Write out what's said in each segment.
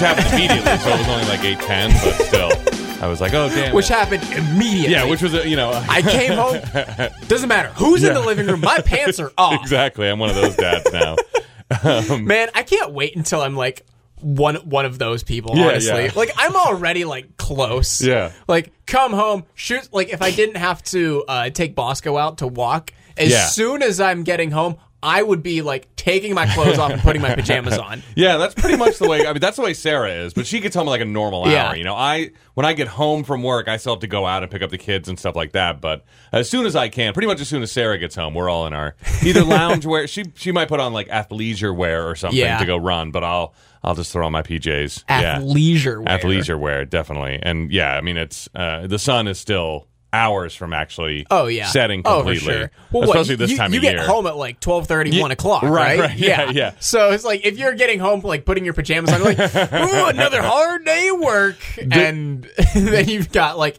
which happened immediately. so it was only like eight ten, but still, I was like, oh damn. Which it. happened immediately. yeah, which was a, you know. I came home. Doesn't matter who's in the living room. My pants are off. exactly. I'm one of those dads now. Man, I can't wait until I'm like one one of those people. Yeah, honestly, yeah. like I'm already like close. Yeah. Like come home, shoot. Like if I didn't have to uh, take Bosco out to walk, as Yeah. soon as I'm getting home, I would be like taking my clothes off and putting my pajamas on. Yeah, that's pretty much the way. I mean, that's the way Sarah is, but she gets home like a normal hour. Yeah. You know, I when I get home from work, I still have to go out and pick up the kids and stuff like that. But as soon as I can, pretty much as soon as Sarah gets home, we're all in our either lounge wear. She she might put on like athleisure wear or something Yeah. to go run, but I'll I'll just throw on my PJs. yeah, Athleisure wear. athleisure wear definitely. And yeah, I mean, it's uh, the sun is still hours from actually Oh yeah, setting Oh, completely. sure. Well, what, especially this you, time you of get year. home at like 12, 30, 1 o'clock, right, right? right. Yeah, yeah. So it's like if you're getting home, like putting your pajamas on, like, ooh, another hard day of work, and then you've got like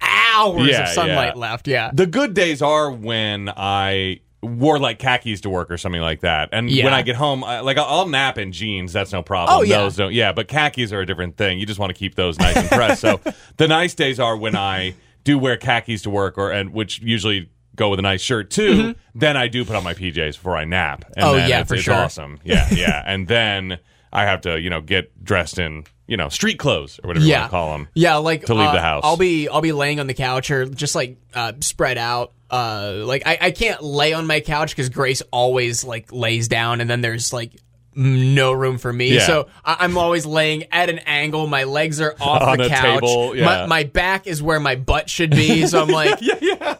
hours Yeah, of sunlight yeah. left. Yeah. The good days are when I wore like khakis to work or something like that. And Yeah. when I get home, I, like I'll, I'll nap in jeans. That's no problem. Oh, yeah. Those don't. Yeah, but khakis are a different thing. You just want to keep those nice and pressed. so the nice days are when I do wear khakis to work, or and which usually go with a nice shirt too. Then I do put on my PJs before I nap. And Mm-hmm. Oh, then yeah, it's, for it's sure. awesome. Yeah, yeah. and then I have to you know get dressed in you know street clothes or whatever you yeah. want to call them. Yeah, like to leave uh, the house. I'll be I'll be laying on the couch or just like uh, spread out. Uh, like I, I can't lay on my couch because Grace always like lays down, and then there's like no room for me. Yeah. So I, I'm always laying at an angle. My legs are off On the couch. table, yeah. my, my back is where my butt should be. So I'm like,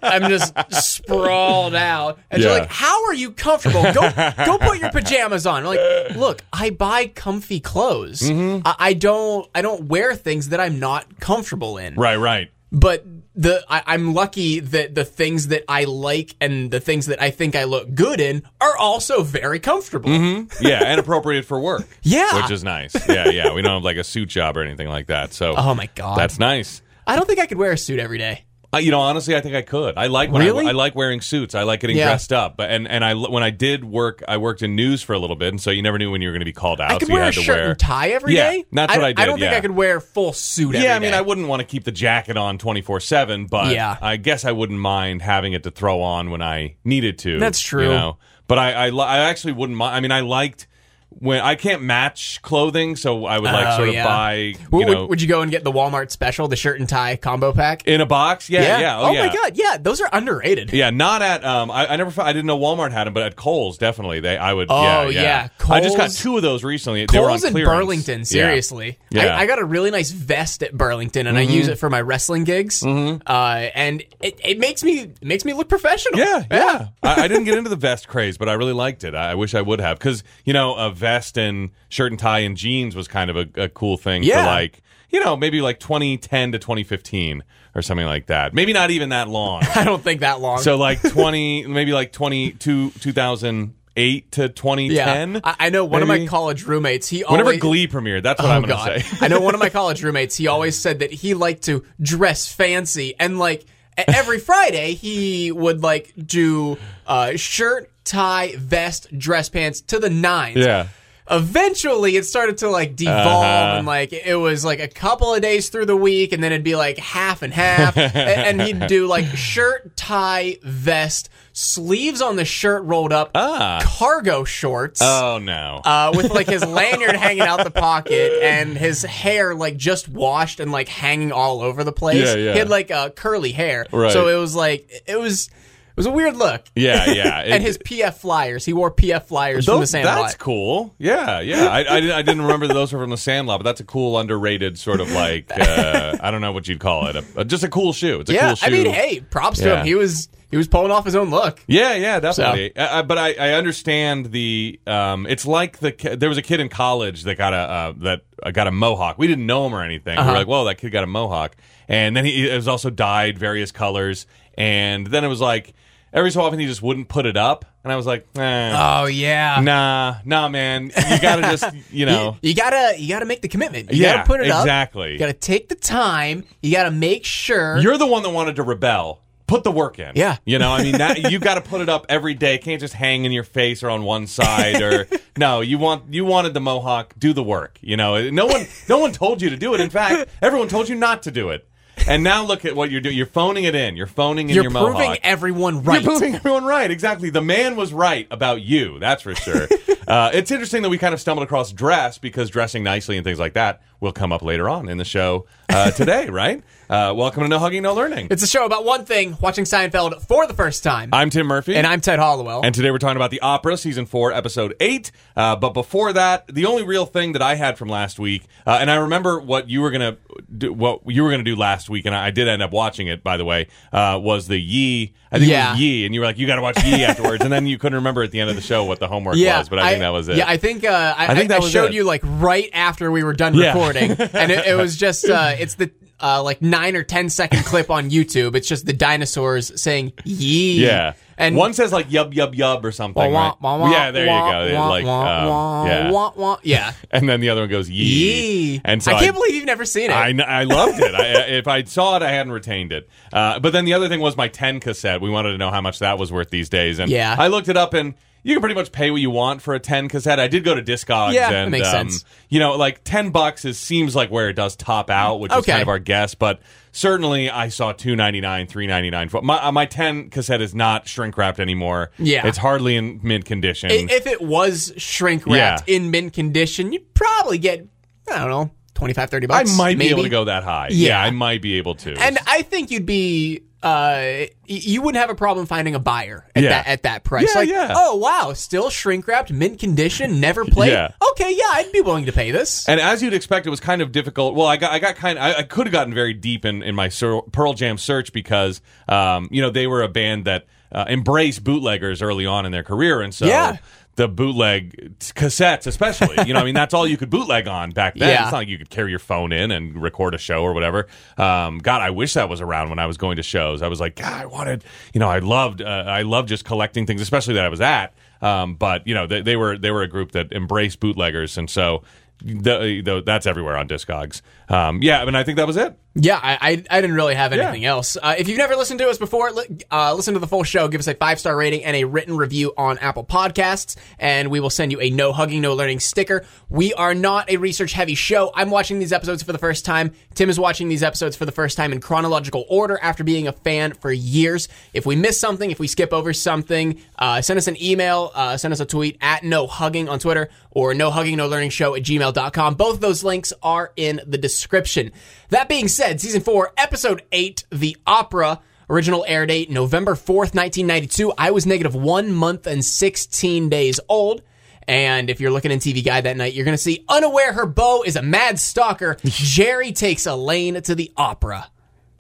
I'm just sprawled out. And you're like, "How are you comfortable? Go go put your pajamas on." I'm like, look, I buy comfy clothes. Mm-hmm. I, I don't I don't wear things that I'm not comfortable in. Right, right. But the I, I'm lucky that the things that I like and the things that I think I look good in are also very comfortable. Mm-hmm. Yeah, and appropriate for work. Yeah. which is nice. Yeah, yeah. We don't have like a suit job or anything like that. So, Oh my god, that's nice. I don't think I could wear a suit every day. Uh, you know, honestly, I think I could. I like when Really? I, I like wearing suits. I like getting Yeah. dressed up. But and and I when I did work, I worked in news for a little bit, and so you never knew when you were going to be called out. I could so you wear a had to shirt wear and tie every Yeah, day. that's what I did, I don't think. I could wear full suit. every Yeah, I mean, day. I wouldn't want to keep the jacket on twenty four seven, but Yeah. I guess I wouldn't mind having it to throw on when I needed to. That's true. You know, but I I, I actually wouldn't mind. I mean, I liked when I can't match clothing, so I would like Oh, sort of yeah. buy you Would, know would, would you go and get the Walmart special, the shirt and tie combo pack? in a box. Yeah, yeah. Oh, yeah. my god, yeah, those are underrated. Yeah, not at um. I, I never. fo- I didn't know Walmart had them, but at Kohl's definitely they. I would. Oh, yeah, yeah. yeah. I just got Kohl's- two of those recently. they were on Kohl's in clearance. Burlington, seriously. Yeah. Mm-hmm. I, I got a really nice vest at Burlington, and I use it for my wrestling gigs. Uh, and it, it makes me it makes me look professional. Yeah, yeah. I, I didn't get into the vest craze, but I really liked it. I, I wish I would have because you know a vest and shirt and tie and jeans was kind of a, a cool thing Yeah. for like you know maybe like 2010 to 2015 or something like that. Maybe not even that long. I don't think that long. so like 20, maybe like 22, 2008 to 2010. yeah, I, I know one of my college roommates. He Whenever always, Glee premiered, that's what Oh I'm going to say. I know one of my college roommates. He always said that he liked to dress fancy, and like every Friday he would like do uh, shirt, tie, vest, dress pants to the nines. yeah. eventually it started to like devolve Uh-huh. and like it was like a couple of days through the week and then it'd be like half and half A- and he'd do like shirt tie vest sleeves on the shirt rolled up Ah. cargo shorts Oh no. uh, with like his lanyard hanging out the pocket and his hair like just washed and like hanging all over the place. Yeah, yeah. He had like uh, curly hair, Right. so it was like it was it was a weird look. yeah, yeah. and his PF flyers, he wore PF flyers from the Those- Sandlot. That's cool. Yeah, yeah. I, I, didn't, I didn't remember those were from the Sandlot, but that's a cool, underrated sort of like uh, I don't know what you'd call it. A, just a cool shoe. It's a yeah, cool shoe. I mean, hey, props to him. He was he was pulling off his own look. Yeah, yeah, definitely. Uh, uh, but I, I understand the. Um, it's like the there was a kid in college that got a uh, that uh, got a mohawk. We didn't know him or anything. We Uh-huh. were like, "Whoa, that kid got a mohawk!" And then he was also dyed various colors. And then it was like every so often he just wouldn't put it up, and I was like, eh, Oh yeah. "Nah, nah, man, you gotta just you know." You, you gotta you gotta make the commitment. You Yeah, gotta put it up. exactly. You gotta take the time. You gotta make sure. You're the one that wanted to rebel. Put the work in. Yeah. You know, I mean, that, you got to put it up every day. It can't just hang in your face or on one side or no, you want you wanted the mohawk. Do the work. You know, no one no one told you to do it. In fact, everyone told you not to do it. And now look at what you're doing. You're phoning it in. You're phoning in. You're your proving mohawk. everyone right. You're proving everyone right. Exactly. The man was right about you. That's for sure. uh, it's interesting that we kind of stumbled across dress because dressing nicely and things like that will come up later on in the show uh, today, right? Uh, welcome to No Hugging, No Learning. It's a show about one thing: watching Seinfeld for the first time. I'm Tim Murphy. and I'm Ted Hollowell. And today we're talking about the opera, season four, episode eight. Uh, but before that, the only real thing that I had from last week, uh, and I remember what you were gonna do, what you were gonna do last week, and I, I did end up watching it. By the way, uh, was the Yee? I think it was Yee, and you were like, you got to watch Yee afterwards, and then you couldn't remember at the end of the show what the homework yeah, was. But I think that was it. Yeah, I think uh, I, I think that I showed it. you like right after we were done Yeah. recording, and it, it was just uh, it's the uh, like nine or ten second clip on YouTube. It's just the dinosaurs saying "yee." Yeah. and one says like yub yub yub or something. wah, right? wah, wah, yeah, there wah, you go. wah, like wah, um, wah, yeah. wah, wah. yeah. And then the other one goes yee. Yee. And so I can't believe you've never seen it. I, I loved it. I, if I saw it, I hadn't retained it. Uh, but then the other thing was my 10 cassette. We wanted to know how much that was worth these days. And Yeah. I looked it up and you can pretty much pay what you want for a 10 cassette. I did go to Discogs Yeah, that and makes um, sense. you know, like 10 bucks is seems like where it does top out, which is Okay. kind of our guess, but certainly I saw 2.99, 3.99 for my uh, my 10 cassette is not shrink wrapped anymore. Yeah. It's hardly in mint condition. I- if it was shrink wrapped Yeah. in mint condition, you'd probably get I don't know 25, 30 I bucks. might be maybe. able to go that high. Yeah I might be able to. And I think you'd be uh you wouldn't have a problem finding a buyer at Yeah. that at that price. Yeah, like, yeah. oh wow, still shrink wrapped, mint condition, never played. Yeah. Okay, yeah, I'd be willing to pay this. And as you'd expect, it was kind of difficult. Well, I got, I got kind. I, I could have gotten very deep in in my Pearl Jam search because, um, you know, they were a band that uh, embraced bootleggers early on in their career, and so. Yeah. The bootleg cassettes, especially, you know, I mean, that's all you could bootleg on back then. Yeah. It's not like you could carry your phone in and record a show or whatever. Um, God, I wish that was around when I was going to shows. I was like, God, I wanted, you know, I loved, uh, I loved just collecting things, especially that I was at. Um, but you know, they, they were they were a group that embraced bootleggers, and so the, the, that's everywhere on Discogs. Um, yeah, I mean, I think that was it. Yeah, I, I, I didn't really have Yeah. anything else. Uh, if you've never listened to us before, uh, listen to the full show. Give us a five star rating and a written review on Apple Podcasts, and we will send you a no hugging, no learning sticker. We are not a research heavy show. I'm watching these episodes for the first time. Tim is watching these episodes for the first time in chronological order after being a fan for years. If we miss something, if we skip over something, uh, send us an email, uh, send us a tweet at no hugging on Twitter or no hugging, no learning show at gmail.com. Both of those links are in the description. That being said, season four, episode eight, The Opera. Original air date November 4th, 1992. I was negative one month and 16 days old. And if you're looking in TV Guide that night, you're going to see unaware her beau is a mad stalker. Jerry takes Elaine to the opera.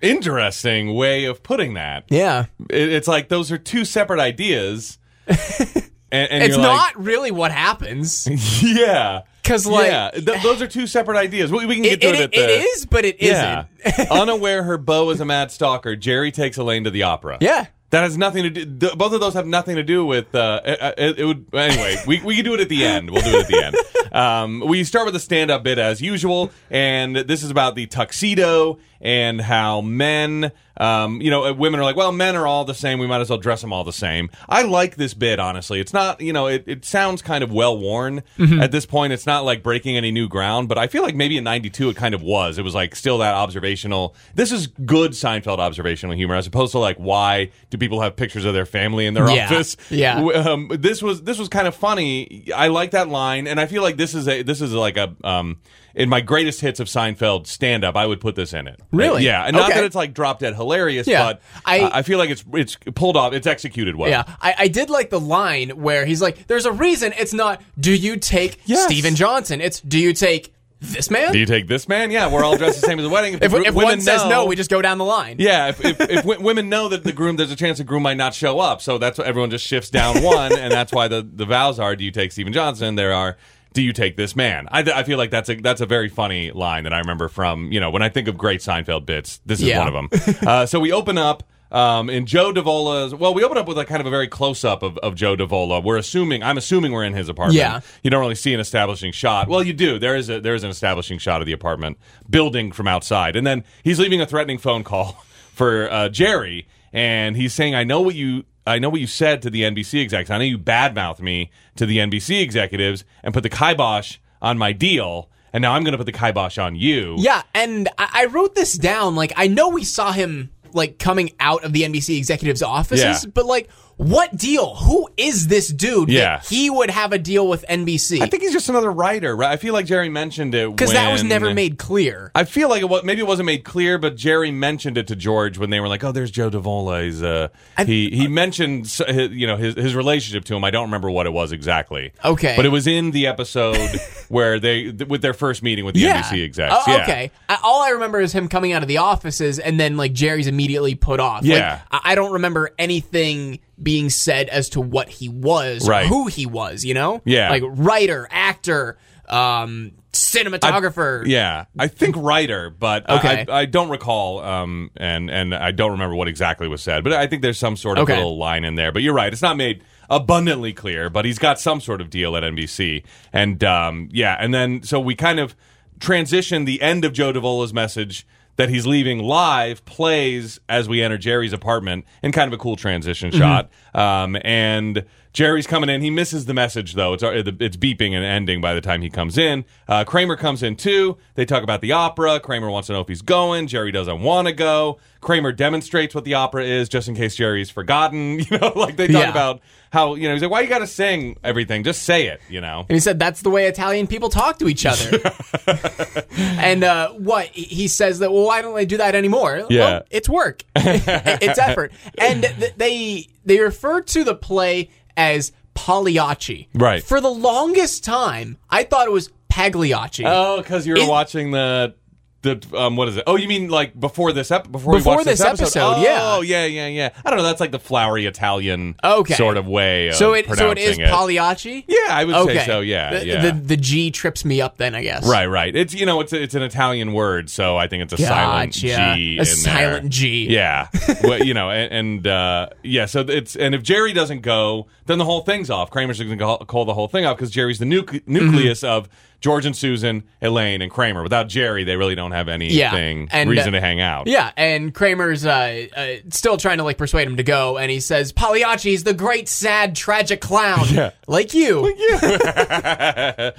Interesting way of putting that. Yeah. It, it's like those are two separate ideas, and, and It's not really what happens. like, yeah, 'Cause, like- yeah, th- those are two separate ideas. We, we can It, get to it, it, at the, it is, but it Yeah. not Unaware her beau is a mad stalker, Jerry takes Elaine to the opera. Yeah. That has nothing to do. th- Both of those have nothing to do with. Uh, it, it, it would anyway. We we can do it at the end. We'll do it at the end. Um, we start with a stand-up bit as usual, and this is about the tuxedo and how men, um, you know, uh, women are like, well, men are all the same. We might as well dress them all the same. I like this bit honestly. It's not, you know, it, it sounds kind of well worn at this point. It's not like breaking any new ground, but I feel like maybe in '92 it kind of was. It was like still that observational. This is good Seinfeld observational humor as opposed to like why do people have pictures of their family in their Yeah. office? Yeah. Um, this was this was kind of funny. I like that line, and I feel like this is a this is like a um in my greatest hits of Seinfeld stand up. I would put this in it. Really? Yeah, and not Okay. that it's like drop dead hilarious, Yeah. but I- I I feel like it's it's pulled off. It's executed well. Yeah, I, I did like the line where he's like, "There's a reason it's not. Do you take Yes. Steven Johnson? It's do you take this man? Do you take this man? Yeah, we're all dressed the same as the wedding. if if women one says know- no, we just go down the line. Yeah, if, if, if w- women know that the groom, there's a chance the groom might not show up, so that's what everyone just shifts down one, and that's why the, the vows are: Do you take Steven Johnson? There are. Do you take this man? I, I feel like that's a that's a very funny line that I remember from you know when I think of great Seinfeld bits. This is Yeah. one of them. uh, so we open up um, in Joe Davola's. Well, we open up with a kind of a very close up of, of Joe Davola. We're assuming I'm assuming we're in his apartment. Yeah. You don't really see an establishing shot. Well, you do. There is a there is an establishing shot of the apartment building from outside, and then he's leaving a threatening phone call for uh, Jerry, and he's saying, "I know what you." I know what you said to the NBC execs. I know you badmouthed me to the NBC executives and put the kibosh on my deal, and now I'm going to put the kibosh on you. Yeah, and I, I wrote this down. Like, I know we saw him like coming out of the NBC executives' offices, Yeah. but like, what deal? Who is this dude? Yeah. that he would have a deal with NBC I think he's just another writer. Right? I feel like Jerry mentioned it because that was never made clear. I feel like it was, maybe it wasn't made clear, but Jerry mentioned it to George when they were like, "Oh, there's Joe Davola." He's uh, he he mentioned his, you know his his relationship to him. I don't remember what it was exactly. Okay. but it was in the episode where they with their first meeting with the NBC execs. Oh, yeah. Okay. I, all I remember is him coming out of the offices and then like Jerry's immediately put off. Like, Yeah. I, I don't remember anything being said as to what he was, Right. who he was. You know, Yeah. like writer, actor, um, cinematographer. Yeah, I think writer, but I- I, I don't recall, um, and and I don't remember what exactly was said. But I think there's some sort of Okay. little line in there. But you're right; it's not made abundantly clear. But he's got some sort of deal at NBC, and um, yeah, and then so we kind of transition the end of Joe Davola's message that he's leaving live plays as we enter Jerry's apartment in kind of a cool transition shot. Um, and Jerry's coming in. He misses the message though. It's it's beeping and ending by the time he comes in. Uh, Kramer comes in too. They talk about the opera. Kramer wants to know if he's going. Jerry doesn't want to go. Kramer demonstrates what the opera is just in case Jerry's forgotten. You know, like they talk Yeah. about how you know he's like, why you got to sing everything? Just say it. You know. And he said that's the way Italian people talk to each other. and uh, what he he says that well, why don't they do that anymore? Yeah. well, it's work, it's effort, and th- they they refer to the play as Pagliacci. Right. For the longest time, I thought it was Pagliacci. Oh, because you were It- watching the the um what is it? Oh, you mean like before this ep- before, Before watched this episode, Oh, yeah. Oh, yeah, yeah, yeah. I don't know. That's like the flowery Italian Okay. sort of way. Of so it so it is pronouncing. Pagliacci. Yeah, I would Okay. say so. Yeah, the, yeah. The, the G trips me up then, I guess. Right, right. It's you know it's a, it's an Italian word, so I think it's a silent G. In A there. silent G. Yeah, well, you know, and, and uh, yeah. So it's and if Jerry doesn't go, then the whole thing's off. Kramer's going to call the whole thing off because Jerry's the nucle- nucleus Mm-hmm. of George and Susan, Elaine, and Kramer. Without Jerry, they really don't have anything and, reason uh, to hang out. Yeah, and Kramer's uh, uh, still trying to like persuade him to go, and he says Pagliacci's the great, sad, tragic clown, Yeah. like you. uh,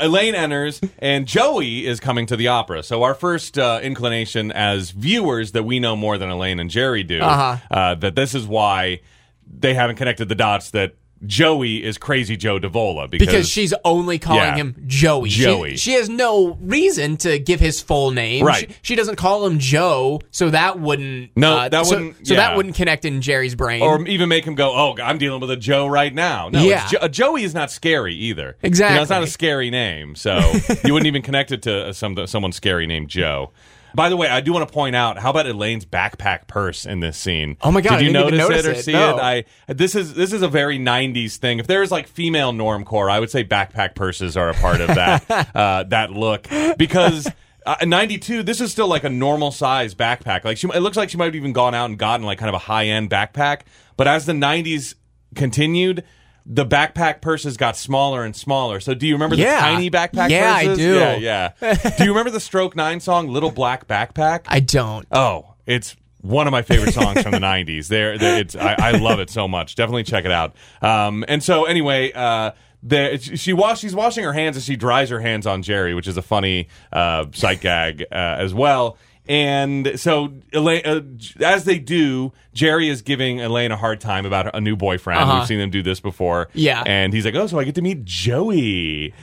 Elaine enters, and Joey is coming to the opera. So our first uh, inclination as viewers that we know more than Elaine and Jerry do, Uh-huh. uh, that this is why they haven't connected the dots that Joey is Crazy Joe Davola because, Because she's only calling Yeah. him Joey. She- Joey. She, has no reason to give his full name. Right. She, she doesn't call him Joe, so that wouldn't. No, uh, that so- wouldn't- So, that wouldn't connect in Jerry's brain. or even make him go, "Oh, I'm dealing with a Joe right now." No, Yeah. Jo- Joey is not scary either. You know, Exactly. it's not a scary name, so you wouldn't even connect it to some someone scary named Joe. By the way, I do want to point out how about Elaine's backpack purse in this scene? Oh my God, Did you notice, notice it or it. see No. it? I this is this is a very '90s thing. If there's like female normcore, I would say backpack purses are a part of that uh, that look because. Uh, in 92 this is still like a normal size backpack like she it looks like she might have even gone out and gotten like kind of a high end backpack but as the 90s continued the backpack purses got smaller and smaller so do you remember Yeah. the tiny backpack Yeah, I purses do. yeah yeah do you remember the stroke 9 song little black backpack I don't. Oh, it's one of my favorite songs from the '90s. There, there it's I, I love it so much. Definitely check it out. Um, and so anyway, uh, there she wash she's washing her hands as she dries her hands on Jerry, which is a funny uh, sight gag uh, as well. And so, Elaine, uh, as they do, Jerry is giving Elaine a hard time about a new boyfriend. Uh-huh. We've seen them do this before. Yeah. and he's like, "Oh, so I get to meet Joey."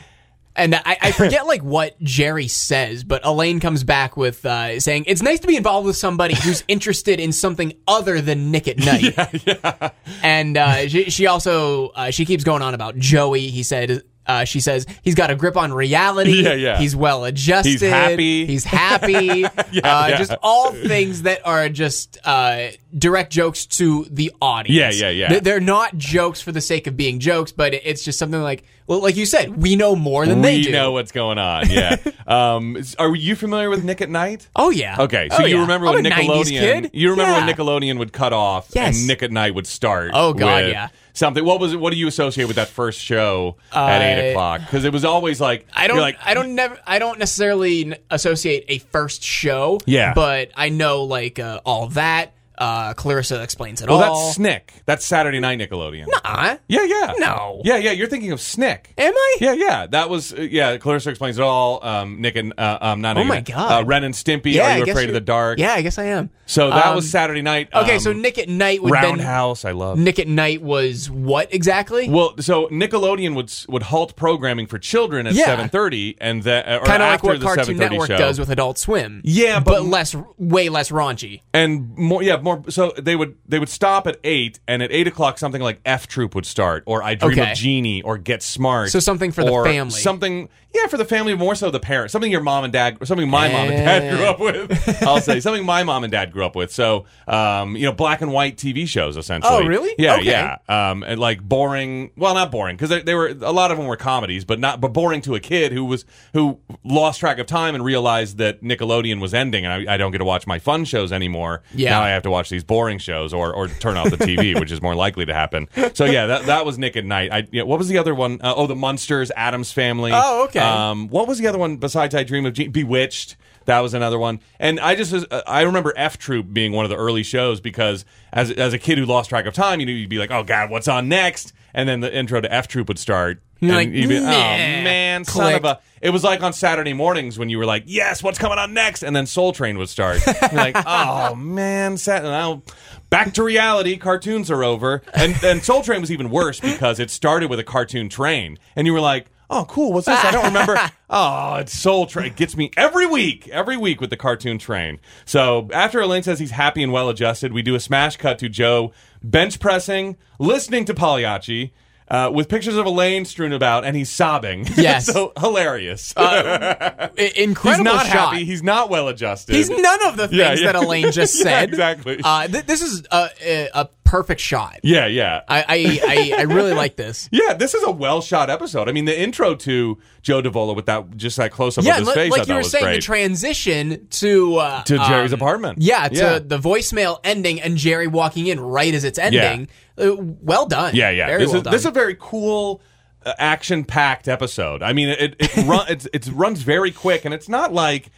And I, I forget like what Jerry says, but Elaine comes back with uh, saying it's nice to be involved with somebody who's interested in something other than Nick at Night. And uh, she, she also uh, she keeps going on about Joey. He said. Uh, she says he's got a grip on reality. Yeah, yeah. He's well adjusted. He's happy. He's happy. uh, yeah. Just all things that are just uh, direct jokes to the audience. Yeah, yeah, yeah. They're not jokes for the sake of being jokes, but it's just something like, well, like you said, we know more than they do. we know what's going on. Yeah. um, are you familiar with Nick at Night? Oh yeah. Okay, so Oh, you yeah. remember I'm when a 90s Nickelodeon? kid. You remember Yeah. when Nickelodeon would cut off Yes. and Nick at Night would start? Oh, God, with yeah. Something. What was it? What do you associate with that first show at eight o'clock? Because it was always like I don't. You're like, I don't never. I don't necessarily n- associate a first show. Yeah. But I know like uh, all that. Uh, Clarissa explains it Well, all. Well, that's Snick. That's Saturday Night Nickelodeon. Uh, Yeah, yeah. No. Yeah, yeah. You're thinking of Snick. am I? Yeah, yeah. That was uh, yeah. Clarissa explains it all. Um, Nick and uh, um, not Oh my God. Uh, Ren and Stimpy. Yeah, Are you afraid of the dark? Yeah, I guess I am. So that Um, was Saturday night. Okay, um, so Nick at Night would. Roundhouse. I love. Nick at Night was what exactly? Well, so Nickelodeon would would halt programming for children at Yeah. seven thirty, and that or kind of like what Cartoon Network show. does with Adult Swim. Yeah, but, but- less, way less raunchy. and more yeah more so they would they would stop at eight and at eight o'clock something like f troop would start or i dream Okay. of jeannie or get smart So something for the or family. something yeah for the family more so the parents something your mom and dad or something my mom and dad grew up with i'll say something my mom and dad grew up with so um you know black and white tv shows essentially Oh, really? yeah Okay. yeah um and like boring well not boring because they, they were a lot of them were comedies but not but boring to a kid who was who lost track of time and realized that nickelodeon was ending and i, I don't get to watch my fun shows anymore Yeah. now I have to watch these boring shows or, or turn off the TV, which is more likely to happen. So yeah, that, that was Nick at Night. I, yeah, what was the other one? Uh, oh, the Munsters, Addams Family. Oh, okay. Um, what was the other one besides I Dream of Jeannie? Bewitched. That was another one. And I just uh, I remember F Troop being one of the early shows because as as a kid who lost track of time, you know, you'd be like, oh god, what's on next? And then the intro to F Troop would start. You're and like, you'd be, oh "Nah." man, son of a it was like on Saturday mornings when you were like, "Yes, what's coming on next?" and then Soul Train would start. You're like, "Oh man, Sat- now back to reality. Cartoons are over." And and Soul Train was even worse because it started with a cartoon train, and you were like, "Oh, cool. What's this? I don't remember." oh, it's Soul Train. It gets me every week, every week with the cartoon train. So after Elaine says he's happy and well adjusted, we do a smash cut to Joe bench pressing, listening to Pagliacci. Uh, with pictures of Elaine strewn about, and he's sobbing. Yes. so hilarious. I- Incredible he's not shot. happy. He's not well adjusted. He's none of the things Yeah, yeah. that Elaine just Yeah, said. exactly. Uh, th- this is a, a, a perfect shot. yeah, yeah. I, I, I, I really like this. yeah, this is a well shot episode. I mean, the intro to Joe Davola with that just that close up Yeah, of his li- face, like you were saying, the transition to uh, to Jerry's um, apartment. Yeah, to yeah. the voicemail ending and Jerry walking in right as it's ending. Uh, well done. Yeah, yeah. Very this well is done. this is a very cool, uh, action-packed episode. I mean, it it run it's, it runs very quick, and it's not like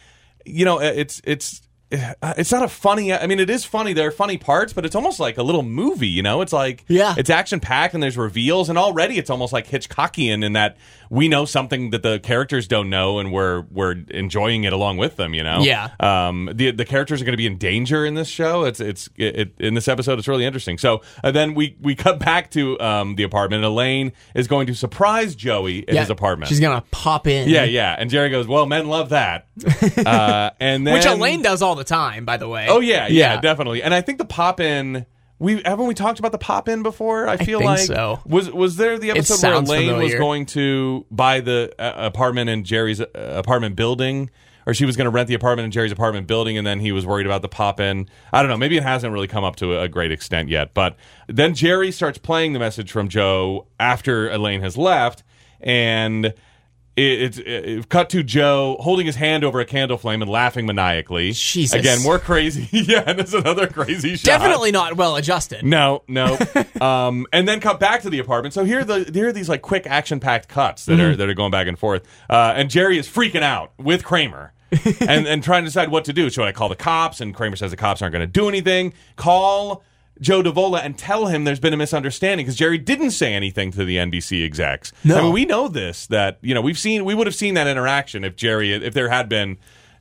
you know, it's it's. Uh, It's not a funny. I mean, it is funny. There are funny parts, but it's almost like a little movie. You know, it's like Yeah. it's action packed and there's reveals, and already it's almost like Hitchcockian in that we know something that the characters don't know, and we're we're enjoying it along with them. You know, Yeah. um, the the characters are going to be in danger in this show. It's it's it, it, in this episode. It's really interesting. So uh, then we we cut back to um, the apartment. Elaine is going to surprise Joey at Yeah, his apartment. She's gonna pop in. yeah, yeah, and Jerry goes, "Well, men love that," uh, and then Which Elaine does all the time, by the way. Oh yeah, yeah, Yeah. definitely. And I think the pop in. We haven't we talked about the pop in before. I feel think like so. was was there the episode where Elaine was going to buy the uh, apartment in Jerry's uh, apartment building, or she was going to rent the apartment in Jerry's apartment building, and then he was worried about the pop in. I don't know. Maybe it hasn't really come up to a great extent yet. But then Jerry starts playing the message from Joe after Elaine has left, and. It, it's it, cut to Joe holding his hand over a candle flame and laughing maniacally. Jesus. Again, more crazy. yeah, and there's another crazy shot. Definitely not well adjusted. No, no. um, and then cut back to the apartment. So here are the here are these like quick action packed cuts that Mm-hmm. are that are going back and forth. Uh, and Jerry is freaking out with Kramer. and and trying to decide what to do. Should I call the cops? And Kramer says the cops aren't going to do anything. Call Joe Davola and tell him there's been a misunderstanding because Jerry didn't say anything to the NBC execs. No. I mean, we know this that you know we've seen we would have seen that interaction if Jerry if there had been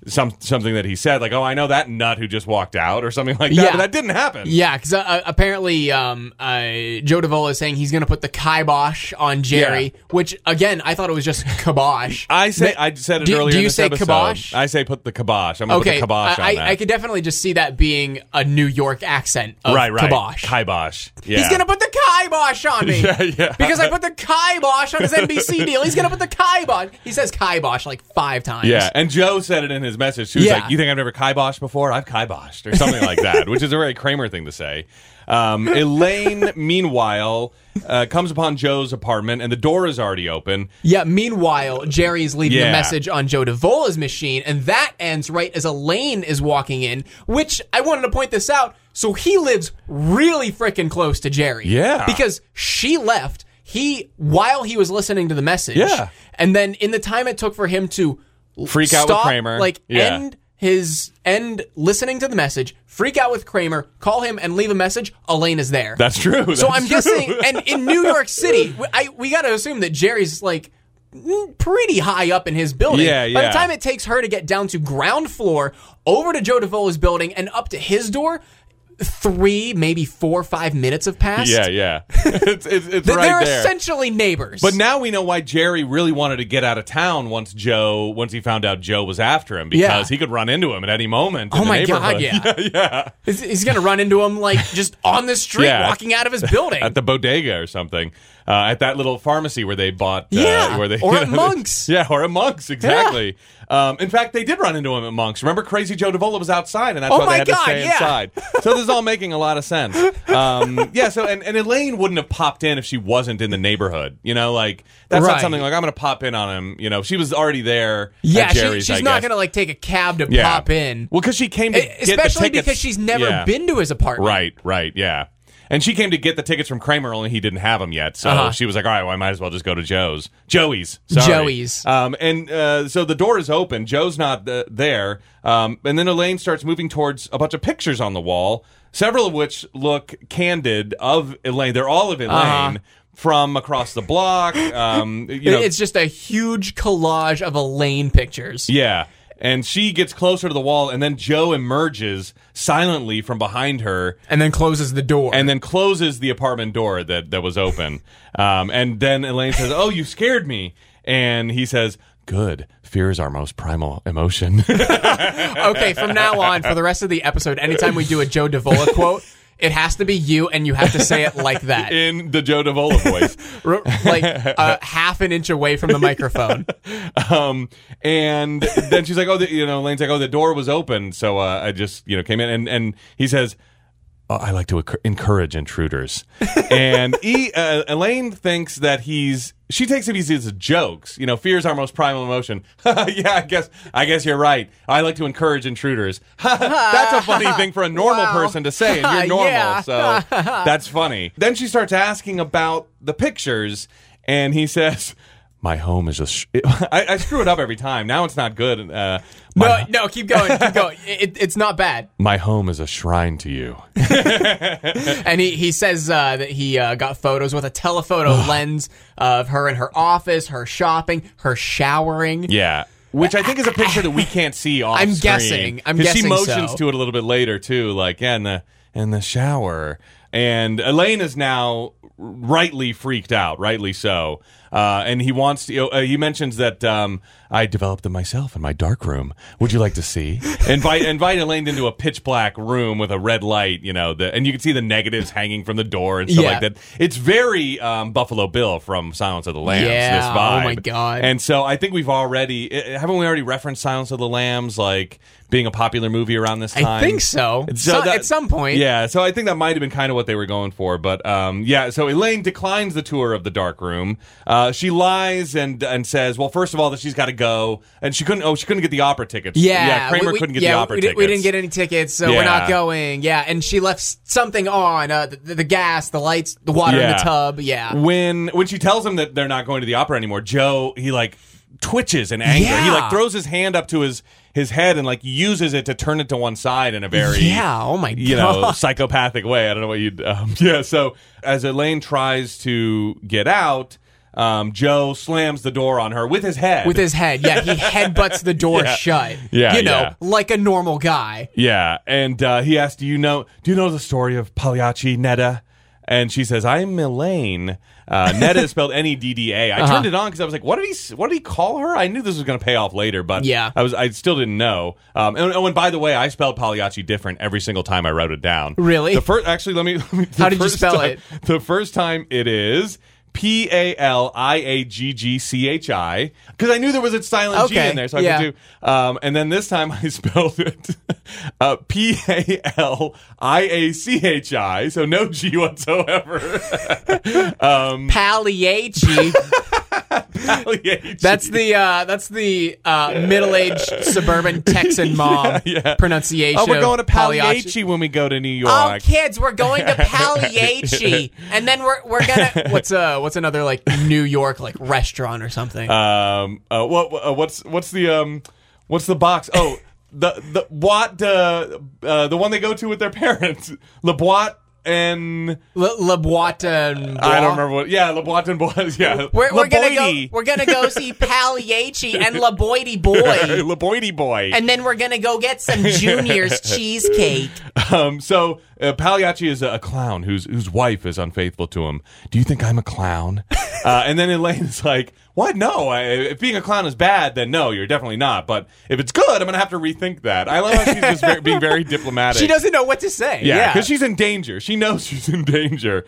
some something that he said like oh I know that nut who just walked out or something like that. Yeah. But that didn't happen. Yeah, because uh, apparently um, uh, Joe Davola is saying he's going to put the kibosh on Jerry, Yeah. which again I thought it was just kibosh. I say I said it Do- earlier. do you say episode. kibosh? I say put the kibosh. I'm gonna okay, put the kibosh I, on. I, I could definitely just see that being a New York accent of right, right. kibosh. Kibosh. Yeah. He's gonna put the kibosh on me. Yeah, yeah. Because I put the kibosh on his NBC deal. He's gonna put the kibosh. He says kibosh like five times. Yeah, and Joe said it in his message. She was Yeah. like, "You think I've never kiboshed before? I've kiboshed or something like that," which is a very Kramer thing to say. Um, Elaine, meanwhile, uh, comes upon Joe's apartment, and the door is already open. Yeah. Meanwhile, Jerry's leaving Yeah. a message on Joe Davola's machine, and that ends right as Elaine is walking in. Which I wanted to point this out. So he lives really freaking close to Jerry. Yeah. Because she left. He while he was listening to the message. Yeah. And then in the time it took for him to Freak out with Kramer. like Yeah. end his end listening to the message, freak out with Kramer, call him and leave a message, Elaine is there. That's true. so I'm true. guessing, and in New York City, we- I, we got to assume that Jerry's like pretty high up in his building. Yeah, yeah. By the time it takes her to get down to ground floor, over to Joe Davola's building, and up to his door, three, maybe four, five minutes have passed. Yeah, yeah. it's it's, it's right They're there. essentially neighbors. But now we know why Jerry really wanted to get out of town once Joe, once he found out Joe was after him, because Yeah. he could run into him at any moment. in Oh the my God, neighborhood. yeah. yeah. He's, he's going to run into him like just on the street, Yeah. walking out of his building. At the bodega or something, uh, at that little pharmacy where they bought, uh, Yeah, where they, or at know, Monk's. yeah, or at Monk's, exactly. Um, in fact, they did run into him at Monk's. Remember, Crazy Joe Davola was outside, and that's Oh why they had God, to stay yeah. inside. So this is all making a lot of sense. Um, yeah. So and, and Elaine wouldn't have popped in if she wasn't in the neighborhood. You know, like that's not something like I'm going to pop in on him. You know, she was already there. yeah, she- she's I not going to like take a cab to Yeah. pop in. Well, because she came to get the Especially because she's never Yeah. been to his apartment. Right, right, yeah. And she came to get the tickets from Kramer, only he didn't have them yet. So Uh-huh. she was like, "All right, well, I might as well just go to Joe's, Joey's, sorry. Joey's. Um, and uh, so the door is open. Joe's not uh, there, um, and then Elaine starts moving towards a bunch of pictures on the wall, several of which look candid of Elaine. They're all of Elaine. Uh-huh. From across the block, um, you know, it's just a huge collage of Elaine pictures. yeah. And she gets closer to the wall, and then Joe emerges silently from behind her And then closes the door. and then closes the apartment door that, that was open. Um, and then Elaine says, Oh, you scared me. And he says, Good. Fear is our most primal emotion. okay, from now on, for the rest of the episode, anytime we do a Joe Davola quote, it has to be you, and you have to say it like that, in the Joe Davola voice. Like uh, half an inch away from the microphone. Um, and then she's like, "Oh, the, you know," Lane's like, "Oh, the door was open, so uh, I just you know came in." And and he says, "I like to encourage intruders." and he, uh, Elaine thinks that he's. She takes it easy as jokes. You know, fear is our most primal emotion. yeah, I guess. I guess you're right. I like to encourage intruders. that's a funny thing for a normal Wow. person to say, and you're normal, Yeah. so that's funny. Then she starts asking about the pictures, and he says. My home is a. Sh- I, I screw it up every time. Now it's not good. Uh, No, no, keep going, keep going. It, it's not bad. my home is a shrine to you. And he, he says uh, that he uh, got photos with a telephoto lens of her in her office, her shopping, her showering. Yeah. Which I think is a picture that we can't see off I'm screen. guessing. I'm 'Cause she motions so. to it a little bit later too, like yeah, in the in the shower. And Elaine is now rightly freaked out, rightly so. Uh, and he wants to. Uh, he mentions that um, I developed them myself in my dark room. Would you like to see? invite invite Elaine into a pitch black room with a red light. You know, the, and you can see the negatives hanging from the door and stuff Yeah. like that. It's very um, Buffalo Bill from Silence of the Lambs. Yeah, this oh my God. And so I think we've already eh, haven't we already referenced Silence of the Lambs like being a popular movie around this time? I think so. So- at some point. Yeah, so I think that might have been kind of what they were going for. But um, yeah, so Elaine declines the tour of the dark room. Uh, she lies and and says, well, first of all, that she's got to go, and she couldn't. Oh, she couldn't get the opera tickets. Yeah, yeah Kramer we- we- couldn't get yeah, the opera we, tickets. We didn't get any tickets, so we're not going. Yeah, and she left something on uh, the, the gas, the lights, the water in the tub. Yeah, when when she tells him that they're not going to the opera anymore, Joe he like twitches in anger. He like throws his hand up to his his head and like uses it to turn it to one side in a very yeah. Oh my God. you know psychopathic way. I don't know what you um, yeah. So as Elaine tries to get out. Um, Joe slams the door on her with his head. with his head. Yeah, he headbutts the door Yeah. shut. Yeah, you know, yeah. like a normal guy. Yeah, and uh, he asked, "Do you know? Do you know the story of Pagliacci Nedda?" And she says, "I'm Elaine." Uh, Nedda is spelled N E D D A. I Uh-huh. turned it on because I was like, "What did he? What did he call her?" I knew this was going to pay off later, but Yeah. I was. I still didn't know. Um, and, oh, and by the way, I spelled Pagliacci different every single time I wrote it down. Really? The first, actually, let me. Let me How did you spell time- it? The first time it is. P A L I A G G C H I because I knew there was a silent G Okay, in there, so I yeah. could do um, and then this time I spelled it uh, P A L I A C H I, so no G whatsoever. Pagliacci. That's the uh, that's the uh, middle-aged suburban Texan mom yeah. pronunciation. oh, we're going to Pagliacci. When we go to New York. Oh, kids, we're going to Pagliacci, and then we're we're gonna what's uh what's another like New York like restaurant or something? um, uh, what uh, what's what's the um, what's the box? Oh. the the what uh, uh, the one they go to with their parents, Le Boite and Le, Le Boite and I don't remember what. Yeah, Le Boite and Bois. Yeah, We're, we're gonna go. Boite. We're gonna go see Pagliacci and La Boydie Boy, Le Boite boy. and then we're gonna go get some Junior's cheesecake. Um, so uh, Pagliacci is a, a clown whose whose wife is unfaithful to him. Do you think I'm a clown? uh, and then Elaine is like, "What? No. I, if being a clown is bad, then no, you're definitely not. But if it's good, I'm gonna have to rethink that." I love how she's just very, being very diplomatic. She doesn't know what to say. Yeah, Yeah, because she's in danger. She knows she's in danger.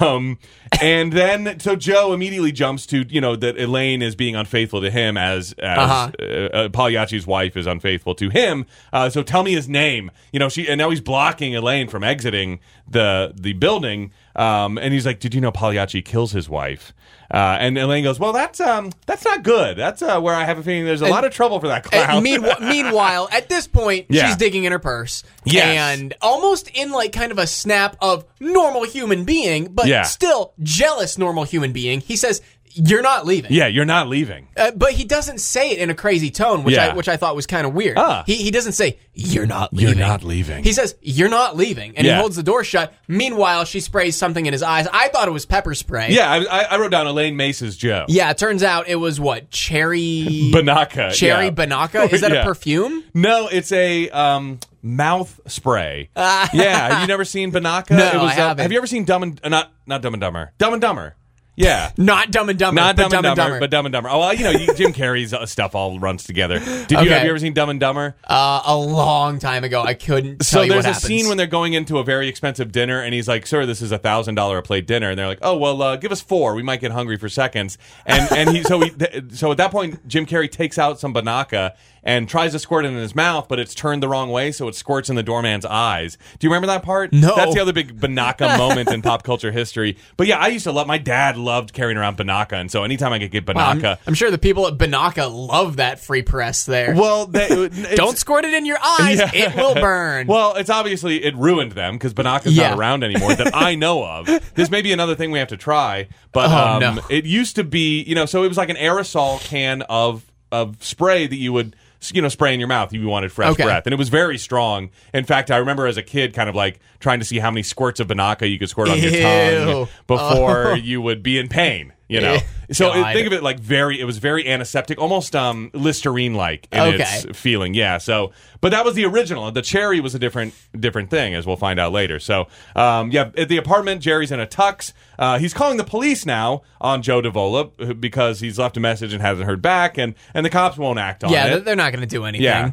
Um, and then so Joe immediately jumps to you know that Elaine is being unfaithful to him as as Uh-huh. uh, uh, Pagliacci's wife is unfaithful to him. Uh, so tell me his name. You know she and now he's blocking Elaine from exiting the the building. Um, and he's like, "Did you know Pagliacci kills his wife?" Uh, and Elaine goes, "Well, that's um, that's not good. That's uh, where I have a feeling there's a lot of trouble for that clown." And meanwhile, meanwhile, at this point, Yeah. she's digging in her purse. Yes. And almost in like kind of a snap of normal human being, but Yeah. still jealous normal human being, he says, You're not leaving. yeah, you're not leaving. Uh, but he doesn't say it in a crazy tone, which I which I thought was kind of weird. Ah. He he doesn't say you're not leaving. You're not leaving. He says you're not leaving, and Yeah. he holds the door shut. Meanwhile, she sprays something in his eyes. I thought it was pepper spray. Yeah, I, I- wrote down Elaine Mace's Joe. Yeah. It turns out it was what cherry Binaca. cherry yeah. binaca. Is that Yeah. a perfume? No, it's a um, mouth spray. yeah, have you never seen Binaca? No, it was, I haven't. have you ever seen Dumb and uh, not not Dumb and Dumber? Dumb and Dumber. Yeah. Not Dumb and Dumber. Not but Dumb, and Dumber, Dumber. but Dumb and Dumber. Oh, well, you know, you, Jim Carrey's uh, stuff all runs together. Did you have you ever seen Dumb and Dumber? uh, a long time ago. I couldn't So you there's a happens. scene when they're going into a very expensive dinner, and he's like, "Sir, this is a thousand dollar a plate dinner," and they're like, "Oh well, uh, give us four. We might get hungry for seconds." And and he so he th- so at that point, Jim Carrey takes out some binaca and tries to squirt it in his mouth, but it's turned the wrong way, so it squirts in the doorman's eyes. Do you remember that part? No. that's the other big binaca moment in pop culture history. But yeah, I used to love. My dad loved carrying around binaca, and so anytime I could get Wow, I'm, binaca. I'm sure the people at Binaca love that free press there. well, they, Don't squirt it in your eyes; Yeah. it will burn. Well, it's obviously it ruined them because Binaca's Yeah. not around anymore that I know of. This may be another thing we have to try, but Oh, um, no. it used to be, you know, so it was like an aerosol can of of spray that you would you know spray in your mouth if you wanted fresh Okay. breath and it was very strong in fact i remember as a kid kind of like trying to see how many squirts of binaca you could squirt on your tongue before Oh. you would be in pain you know? Eh, so it- God. think of it like very it was very antiseptic almost um listerine like in Okay. its feeling. Yeah so but that was the original. The cherry was a different different thing as we'll find out later. So um yeah at the apartment jerry's in a tux. Uh, he's calling the police now on joe davola uh, because he's left a message and hasn't heard back and and the cops won't act on yeah, it. th- they're not going to do anything. yeah.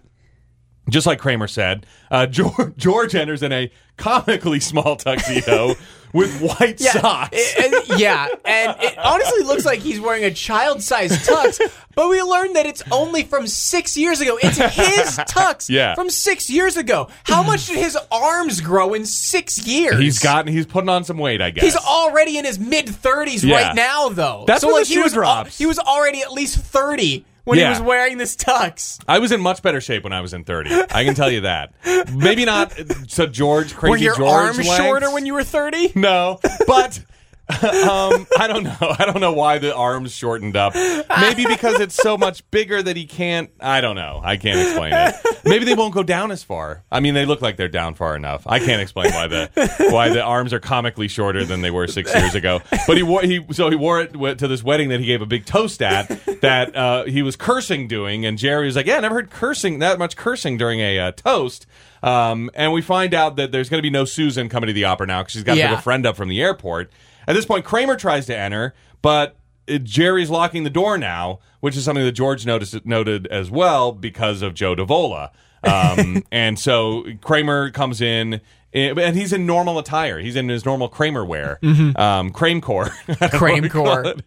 Just like Kramer said, uh, George, George enters in a comically small tuxedo with white Yeah, socks. it- yeah, and it honestly looks like he's wearing a child-sized tux. But we learned that it's only from six years ago. It's his tux Yeah. from six years ago. How much did his arms grow in six years? he's gotten he's putting on some weight, I guess. He's already in his mid thirties Yeah. right now, though. That's so like he was drops. he was already at least thirty when Yeah. he was wearing this tux. I was in much better shape when I was in 30. I can tell you that. Maybe not uh, so George crazy Were your George arms lengths. shorter when you were thirty? No, but um, I don't know. I don't know why the arms shortened up. Maybe because it's so much bigger that he can't. I don't know. I can't explain it. Maybe they won't go down as far. I mean, they look like they're down far enough. I can't explain why the why the arms are comically shorter than they were six years ago. But he wore he so he wore it to this wedding that he gave a big toast at that uh, he was cursing doing, and Jerry was like, "Yeah, I never heard cursing that much cursing during a uh, toast." Um, and we find out that there's going to be no Susan coming to the opera now because she's got to pick a friend up from the airport. At this point, Kramer tries to enter, but uh, Jerry's locking the door now, which is something that George noticed, noted as well because of Joe Davola. Um, and so Kramer comes in. eh, And he's in normal attire. He's in his normal Kramer wear, um, Kramecore. Kramecore.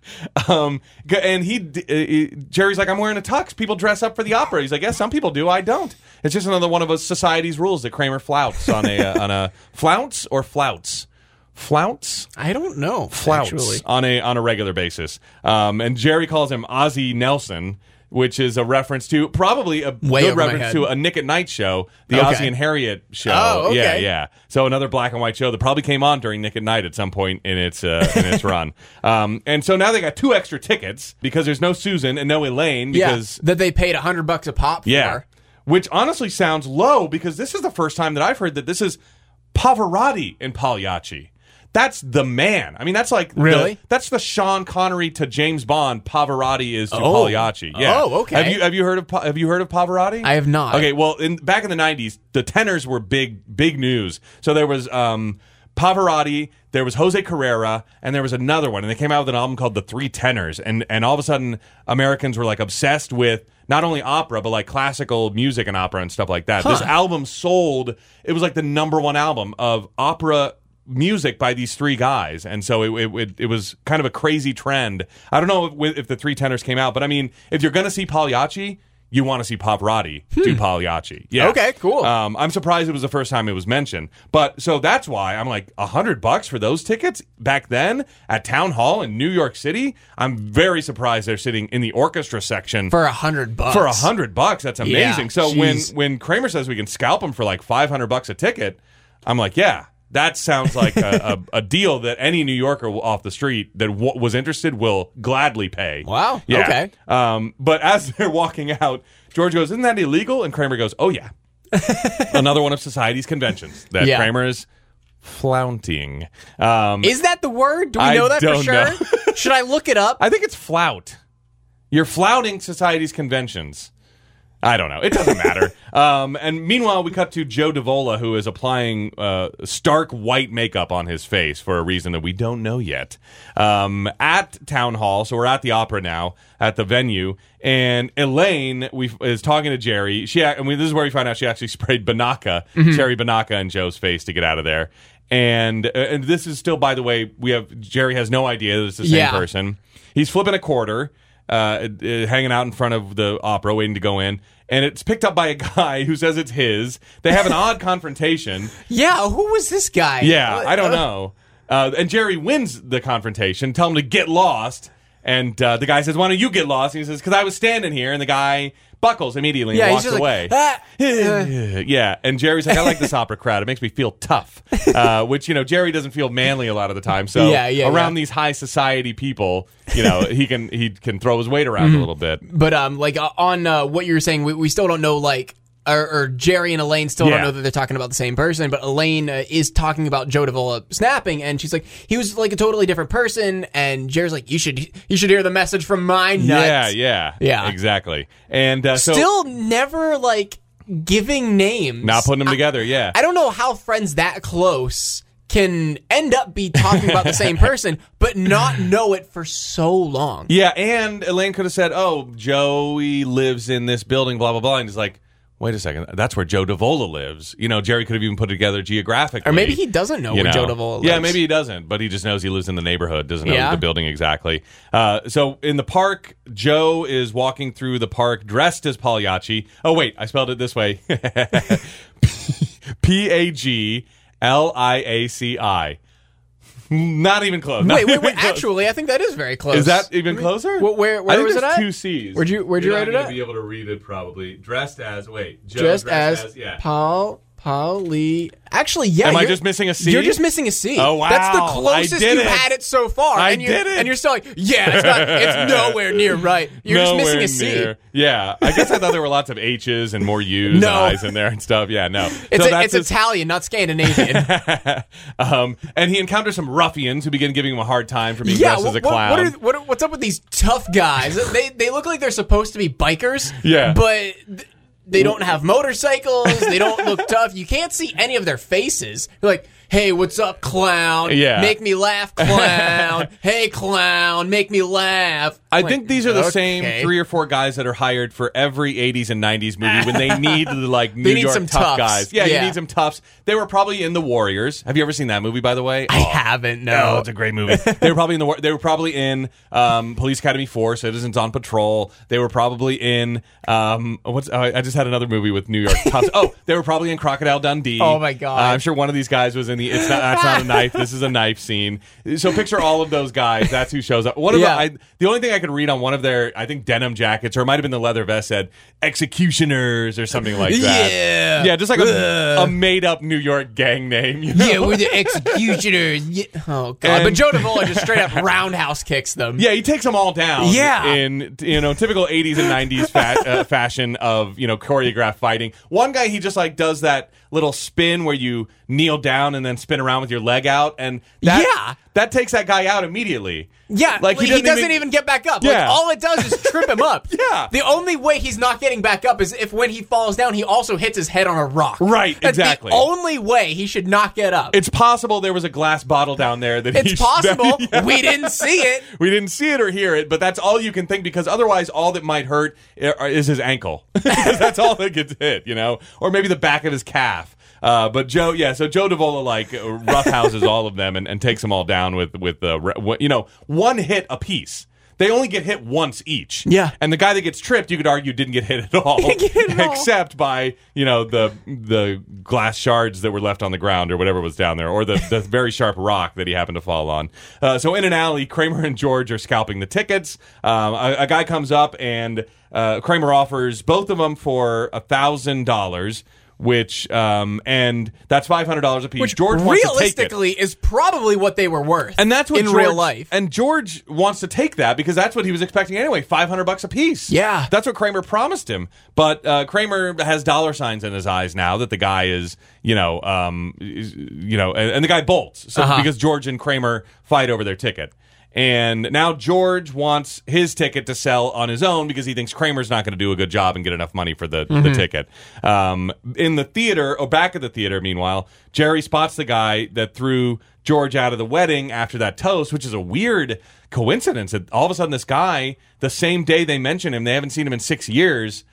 Um, and he, uh, Jerry's like, I'm wearing a tux. People dress up for the opera. He's like, yeah, some people do. I don't. It's just another one of us society's rules that Kramer flouts on a uh, on a flounce or flouts, flouts I don't know. flouts Actually. on a on a regular basis. Um, and Jerry calls him Ozzie Nelson, which is a reference to probably a Way good reference to a Nick at Night show, the Okay. Ozzie and Harriet show. Oh, okay. Yeah, yeah. So another black and white show that probably came on during Nick at Night at some point in its uh, in its run. Um, and so now they got two extra tickets because there's no Susan and no Elaine Yeah, because that they paid a hundred bucks a pop yeah. for. which honestly sounds low because this is the first time that I've heard that this is Pavarotti in Pagliacci. That's the man. I mean, that's like the- Really? that's the Sean Connery to James Bond. Pavarotti is to Oh. Pagliacci. Yeah. Oh, okay. Have you have you heard of have you heard of Pavarotti? I have not. Okay, well, in back in the '90s, the tenors were big, big news. So there was um, Pavarotti, there was Jose Carrera, and there was another one, and they came out with an album called The Three Tenors, and and all of a sudden, Americans were like obsessed with not only opera but like classical music and opera and stuff like that. This album sold; it was like the number one album of opera music by these three guys, and so it, it, it, it was kind of a crazy trend. I don't know if, if the three tenors came out, but I mean, if you're going to see Pagliacci, you want to see Pavarotti do Pagliacci. Yeah. Hmm. Okay, cool. Um, I'm surprised it was the first time it was mentioned, but so that's why I'm like a hundred bucks for those tickets back then at Town Hall in New York City. I'm very surprised they're sitting in the orchestra section For a hundred bucks. for a hundred bucks. That's amazing. Yeah, so when when Kramer says we can scalp them for like five hundred bucks a ticket, I'm like, yeah, that sounds like a, a, a deal that any New Yorker off the street that w- was interested will gladly pay. Wow, Yeah. okay. Um, but as they're walking out, George goes, "Isn't that illegal?" And Kramer goes, "Oh yeah." Another one of society's conventions that Yeah. Kramer is flaunting. Um, Is that the word? Do we I know that for sure? Should I look it up? I think it's flout. You're flouting society's conventions. I don't know. It doesn't matter. um, and meanwhile, we cut to Joe Davola, who is applying uh, stark white makeup on his face for a reason that we don't know yet. Um, at town hall, so we're at the opera now at the venue, and Elaine we is talking to Jerry. She and we, this is where we find out she actually sprayed Binaca, cherry Binaca, in Joe's face to get out of there. And uh, and this is still, by the way, we have Jerry has no idea that it's the same Yeah. person. He's flipping a quarter, uh, uh, hanging out in front of the opera, waiting to go in, and it's picked up by a guy who says it's his. They have an odd confrontation. Yeah, who was this guy? Yeah, I don't uh, know. Uh, and Jerry wins the confrontation. Tell him to get lost. And uh, the guy says, "Why don't you get lost?" And he says, "Because I was standing here." And the guy buckles immediately and Yeah, he's walks just like, away. "Ah, yeah, and Jerry's like, "I like this opera crowd. It makes me feel tough." Uh, which you know, Jerry doesn't feel manly a lot of the time. So Yeah, yeah, around yeah. these high society people, you know, he can he can throw his weight around Mm-hmm. a little bit. But um, like uh, on uh, what you were saying, we, we still don't know like. Or, or Jerry and Elaine still Yeah. don't know that they're talking about the same person, but Elaine uh, is talking about Joe Davola snapping, and she's like, he was like a totally different person, and Jerry's like, you should you should hear the message from my nuts. Yeah, yeah, Yeah. exactly. And uh, so Still never like giving names. not putting them I- together. Yeah, I don't know how friends that close can end up be talking about the same person, but not know it for so long. Yeah, and Elaine could have said, "Oh, Joey lives in this building." Blah blah blah. And he's like, "Wait a second, that's where Joe Davola lives." You know, Jerry could have even put it together geographically, Or maybe he doesn't know where know. Joe Davola lives. Yeah, maybe he doesn't, but he just knows he lives in the neighborhood. Doesn't know Yeah. the building exactly. Uh, so in the park, Joe is walking through the park dressed as Pagliacci. Oh wait, I spelled it this way: P A G L I A C I. Not even close. Not Wait, wait, even wait. close. Actually, I think that is very close. Is that even closer? Wh- where- where I think was it at? Two C's. Where'd you- where'd you You're write not it gonna at? Be able to read it probably. Dressed as wait, Joe just dressed as, yeah. Paul Pauli? Actually, yeah. Am I just missing a C? You're just missing a C. Oh, wow. That's the I closest did you've it. had it so far. I and you're, did it. And you're still like, yeah, it's not. It's nowhere near right. You're Nowhere just missing a C. near. Yeah, I guess I thought there were lots of H's and more U's No. and I's in there and stuff. Yeah, no. It's, so a, that's it's his- Italian, not Scandinavian. um, and he encounters some ruffians who begin giving him a hard time for being yeah, dressed as a what, clown. what, are, what are- what's up with these tough guys? they they look like they're supposed to be bikers. Yeah. but. th- They don't have motorcycles. They don't look tough. You can't see any of their faces. They're like, "Hey, what's up, clown? Yeah. make me laugh, clown. hey, clown, make me laugh." I Like, think these are the okay. same three or four guys that are hired for every 80s and 90s movie when they need like New need York tough toughs. guys. Yeah, Yeah. you need some toughs. They were probably in The Warriors. Have you ever seen that movie, by the way? I Oh, haven't. Oh, No, it's a great movie. they were probably in the. war- They were probably in um, Police Academy Four, Citizens on Patrol. They were probably in. Um, what's? Oh, I just had another movie with New York Toughs. oh, they were probably in Crocodile Dundee. Oh, my God. Uh, I'm sure one of these guys was in in the. It's not. That's not a knife. This is a knife scene. So picture all of those guys. That's who shows up. One of Yeah. the. I, the only thing I could read on one of their, I think denim jackets, or it might have been the leather vest, said executioners or something like that. Yeah. Yeah, just like a, a made up New York gang name. You know? Yeah, we're the executioners. Yeah. Oh god! And- but Joe Davola just straight up roundhouse kicks them. Yeah, he takes them all down. Yeah. in you know typical '80s and '90s fa- uh, fashion of you know choreographed fighting. One guy he just like does that little spin where you kneel down and then spin around with your leg out, and that, Yeah. that takes that guy out immediately. Yeah, like he, doesn't, even, get back up. Like Yeah. all it does is trip him up. Yeah. The only way he's not getting back up is if when he falls down, he also hits his head on a rock. Right, That's exactly. The only way he should not get up. It's possible there was a glass bottle down there that he It's possible. Yeah. We didn't see it. We didn't see it or hear it, but that's all you can think because otherwise, all that might hurt is his ankle. because that's all that gets hit, you know, or maybe the back of his calf. Uh, but Joe, yeah, so Joe Davola like uh, roughhouses all of them and, and takes them all down with with the re- you know one hit a piece. They only get hit once each. Yeah. and the guy that gets tripped, you could argue, didn't get hit at all, hit at all. except by you know the the glass shards that were left on the ground or whatever was down there, or the, the very sharp rock that he happened to fall on. Uh, so in an alley, Kramer and George are scalping the tickets. Um, a, a guy comes up and uh, Kramer offers both of them for a thousand dollars. Which um and that's five hundred dollars a piece. Which George wants to take it. realistically is probably what they were worth. And that's what in George, real life. And George wants to take that because that's what he was expecting anyway. Five hundred bucks a piece. Yeah. that's what Kramer promised him. But uh, Kramer has dollar signs in his eyes now that the guy is, you know, um, you know, and, and the guy bolts. So Uh-huh. because George and Kramer fight over their ticket. And now George wants his ticket to sell on his own because he thinks Kramer's not going to do a good job and get enough money for the, Mm-hmm. the ticket. Um, in the theater, or back at the theater, meanwhile, Jerry spots the guy that threw George out of the wedding after that toast, which is a weird coincidence. That all of a sudden, this guy, the same day they mention him, they haven't seen him in six years.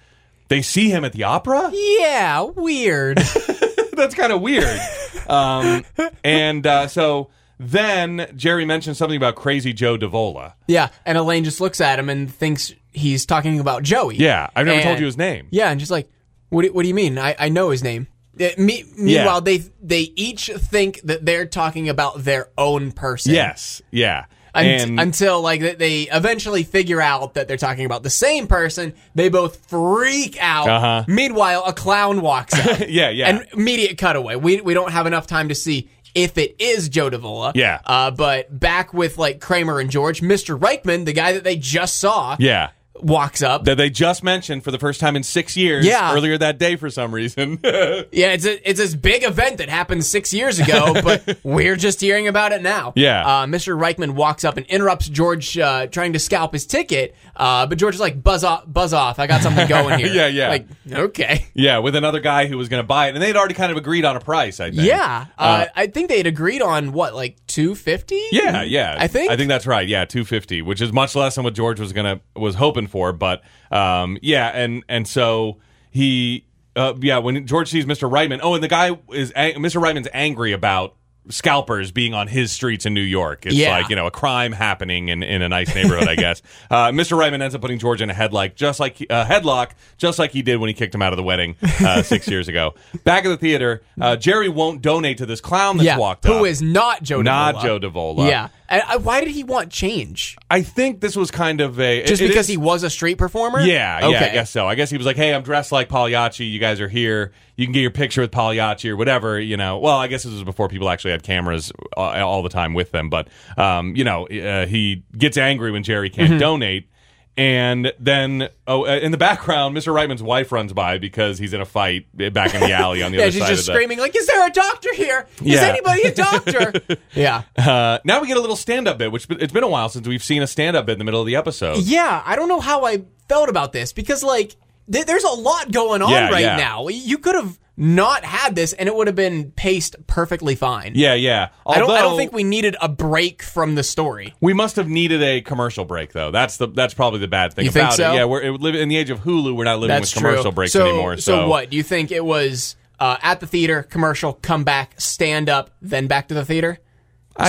They see him at the opera. yeah, weird. That's kind of weird. Um, and uh, so then Jerry mentions something about Crazy Joe Davola. yeah, and Elaine just looks at him and thinks he's talking about Joey. Yeah, I've never told you his name. Yeah, and just like, what do, what do you mean? I, I know his name. Uh, me, meanwhile, they they each think that they're talking about their own person. Yes, yeah. Un- and until like they- they eventually figure out that they're talking about the same person, they both freak out. Uh-huh. Meanwhile, a clown walks up. yeah, yeah. And immediate cutaway. We we don't have enough time to see if it is Joe Davola. Yeah. Uh, but back with like Kramer and George, Mr. Reichman, the guy that they just saw, yeah. Walks up. That they just mentioned for the first time in six years Yeah. earlier that day for some reason. Yeah, it's a, it's this big event that happened six years ago, but we're just hearing about it now. Yeah. Uh, Mr. Reichman walks up and interrupts George uh, trying to scalp his ticket, uh, but George is like, buzz off, buzz off. I got something going here. Yeah, yeah. Like, okay. yeah, with another guy who was going to buy it. And they'd already kind of agreed on a price, I think. Yeah. Uh, I think they had agreed on what, like 250 Yeah, yeah. I think. I think that's right. Yeah, 250, which is much less than what George was to was hoping for, but um yeah, and and so he uh, yeah, when George sees Mr. Reitman, oh, and the guy is Mr. Reitman's angry about scalpers being on his streets in New York. It's Yeah. like, you know, a crime happening in, in a nice neighborhood, I guess. Uh, Mr. Reitman ends up putting George in a headlock, just like a headlock, just like he did when he kicked him out of the wedding uh, six years ago. Back at the theater, uh, Jerry won't donate to this clown that's Yeah. walked up. Who is not Joe Not. Joe Davola. Yeah. And, uh, why did he want change? I think this was kind of a Just it- because is- he was a street performer? Yeah, yeah, I guess so. I guess he was like, "Hey, I'm dressed like Pagliacci. You guys are here. You can get your picture with Pagliacci or whatever." You know. Well, I guess this was before people actually had cameras uh, all the time with them. But um, you know, uh, he gets angry when Jerry can't Mm-hmm. donate. And then, oh, uh, in the background, Mr. Reitman's wife runs by because he's in a fight back in the alley on the Yeah, other she's side just of the. screaming like, "Is there a doctor here? Is Yeah. anybody a doctor?" yeah, Uh, now we get a little stand-up bit, which it's been a while since we've seen a stand-up bit in the middle of the episode. yeah. I don't know how I felt about this because like th- there's a lot going on Yeah, right yeah. now. You could have not had this, and it would have been paced perfectly fine. Yeah, yeah. I don't. I don't think we needed a break from the story. We must have needed a commercial break, though. That's the that's probably the bad thing You about so? it. Yeah, we're it, live in the age of Hulu. We're not living That's with commercial true. breaks so, anymore. So, what do you think? It was uh, at the theater, commercial, come back, stand up, then back to the theater.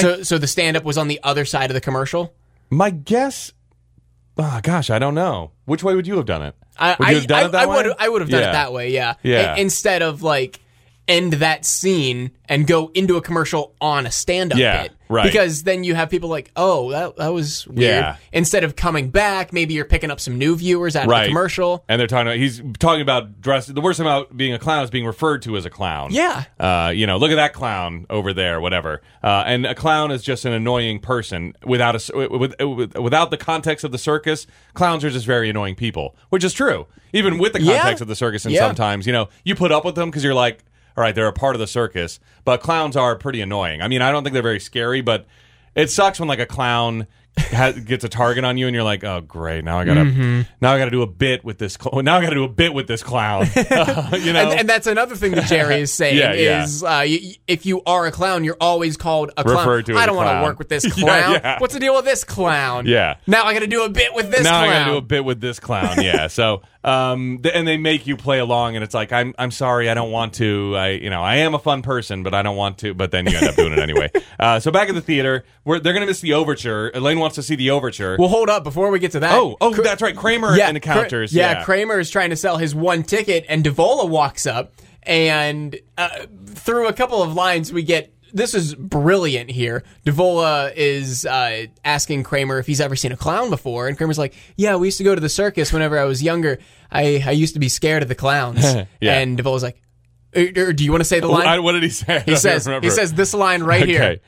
so, so the stand up was on the other side of the commercial. My guess. Oh, gosh, I don't know. Which way would you have done it? I, would you have done I, it that I way? would I would have done Yeah. it that way, yeah. Yeah. I- instead of like end that scene and go into a commercial on a stand-up Yeah, bit. right. Because then you have people like, oh, that, that was weird. Yeah. Instead of coming back, maybe you're picking up some new viewers out of Right. the commercial. And they're talking about he's talking about dress. The worst thing about being a clown is being referred to as a clown. Yeah. Uh, you know, look at that clown over there, whatever. Uh, and a clown is just an annoying person without a with, with, without the context of the circus. Clowns are just very annoying people, which is true. Even with the Yeah. context of the circus, and Yeah. sometimes you know you put up with them because you're like, all right, they're a part of the circus. But clowns are pretty annoying. I mean, I don't think they're very scary, but it sucks when like a clown. Has, gets a target on you and you're like oh great now i gotta Mm-hmm. now i gotta do a bit with this cl- now i gotta do a bit with this clown you know And, and that's another thing that Jerry is saying Yeah, yeah. is uh, y- if you are a clown, you're always called a clown. Referred to I don't want to work with this clown. yeah. What's the deal with this clown? Yeah. Now I got to do a bit with this now clown. I gotta do a bit with this clown. Yeah. So, um, th- and they make you play along, and it's like, I'm, I'm sorry, I don't want to. I, you know, I am a fun person, but I don't want to. But then you end up doing it anyway. Uh, so back at the theater, we're, they're gonna miss the overture. Elaine wants to see the overture. well, hold up before we get to that. oh, oh, that's right. Kramer yeah, encounters. Kra- yeah, yeah. Kramer is trying to sell his one ticket, and Davola walks up, and uh, through a couple of lines, we get. This is brilliant here. Davola is uh, asking Kramer if he's ever seen a clown before, and Kramer's like, "Yeah, we used to go to the circus whenever I was younger. I, I used to be scared of the clowns." Yeah. And Davola's like, "Er, er, "Do you want to say the line?" I- what did he say? he says, "He says this line right here."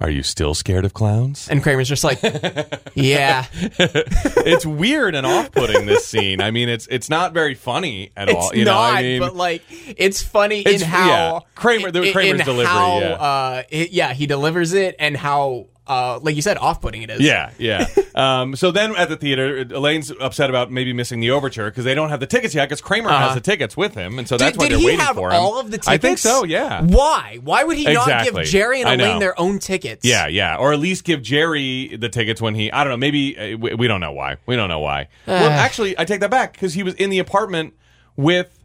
Okay. Are you still scared of clowns? And Kramer's just like, "Yeah." it's weird and off-putting. This scene. I mean, it's it's not very funny at It's all. You not, know, I mean, but like it's funny It's- in how yeah. Kramer- the in- Kramer's in delivery, How, yeah. uh, it- yeah, he delivers it, and how, uh, like you said, off-putting it is. Yeah, yeah. um, so then at the theater, Elaine's upset about maybe missing the overture because they don't have the tickets yet because Kramer Uh-huh. has the tickets with him, and so Did, that's why did they're waiting for him. all of the tickets? I think so. Yeah. Why? Why would he not give Jerry and Elaine their own tickets? Yeah, yeah, or at least give Jerry the tickets when he. I don't know. Maybe uh, we, we don't know why. We don't know why. well, actually, I take that back because he was in the apartment with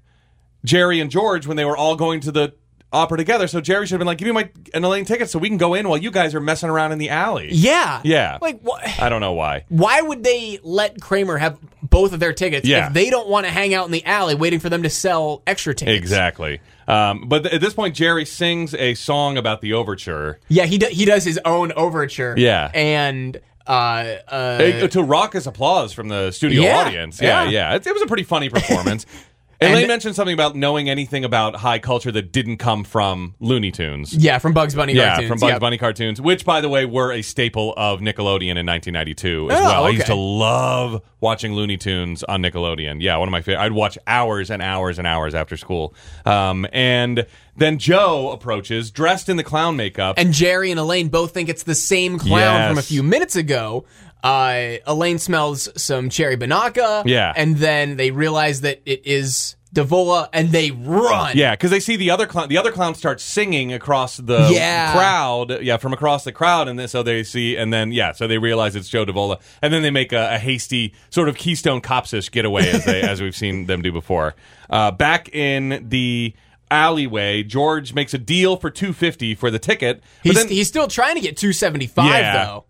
Jerry and George when they were all going to the opera together. So Jerry should have been like, "Give me my and Elaine tickets so we can go in while you guys are messing around in the alley." Yeah. Yeah. Like what? I don't know why. Why would they let Kramer have both of their tickets Yeah. if they don't want to hang out in the alley waiting for them to sell extra tickets? Exactly. Um, but th- at this point, Jerry sings a song about the overture. Yeah, he do, he does his own overture. Yeah. and uh, uh, Uh, to raucous applause from the studio Yeah, audience. Yeah, yeah. yeah. It, it was a pretty funny performance. Elaine mentioned something about knowing anything about high culture that didn't come from Looney Tunes. yeah, from Bugs Bunny Yeah, cartoons. from Bugs Yep. Bunny cartoons, which, by the way, were a staple of Nickelodeon in 1992 as Oh, well. I used to love watching Looney Tunes on Nickelodeon. Yeah, one of my favorite. I'd watch hours and hours and hours after school. Um, and then Joe approaches, dressed in the clown makeup. And Jerry and Elaine both think it's the same clown Yes. from a few minutes ago. Uh, Elaine smells some cherry binaca. Yeah. And then they realize that it is Davola and they run. Yeah, because they see the other clown. The other clown starts singing across the Yeah. crowd. Yeah, from across the crowd, and then, so they see, and then yeah, so they realize it's Joe Davola, and then they make a, a hasty sort of Keystone Copsish getaway as they as we've seen them do before. Uh, back in the alleyway, George makes a deal for two fifty for the ticket. But He's, then, he's still trying to get 275 Yeah. though.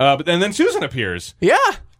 Uh, but and then Susan appears. Yeah.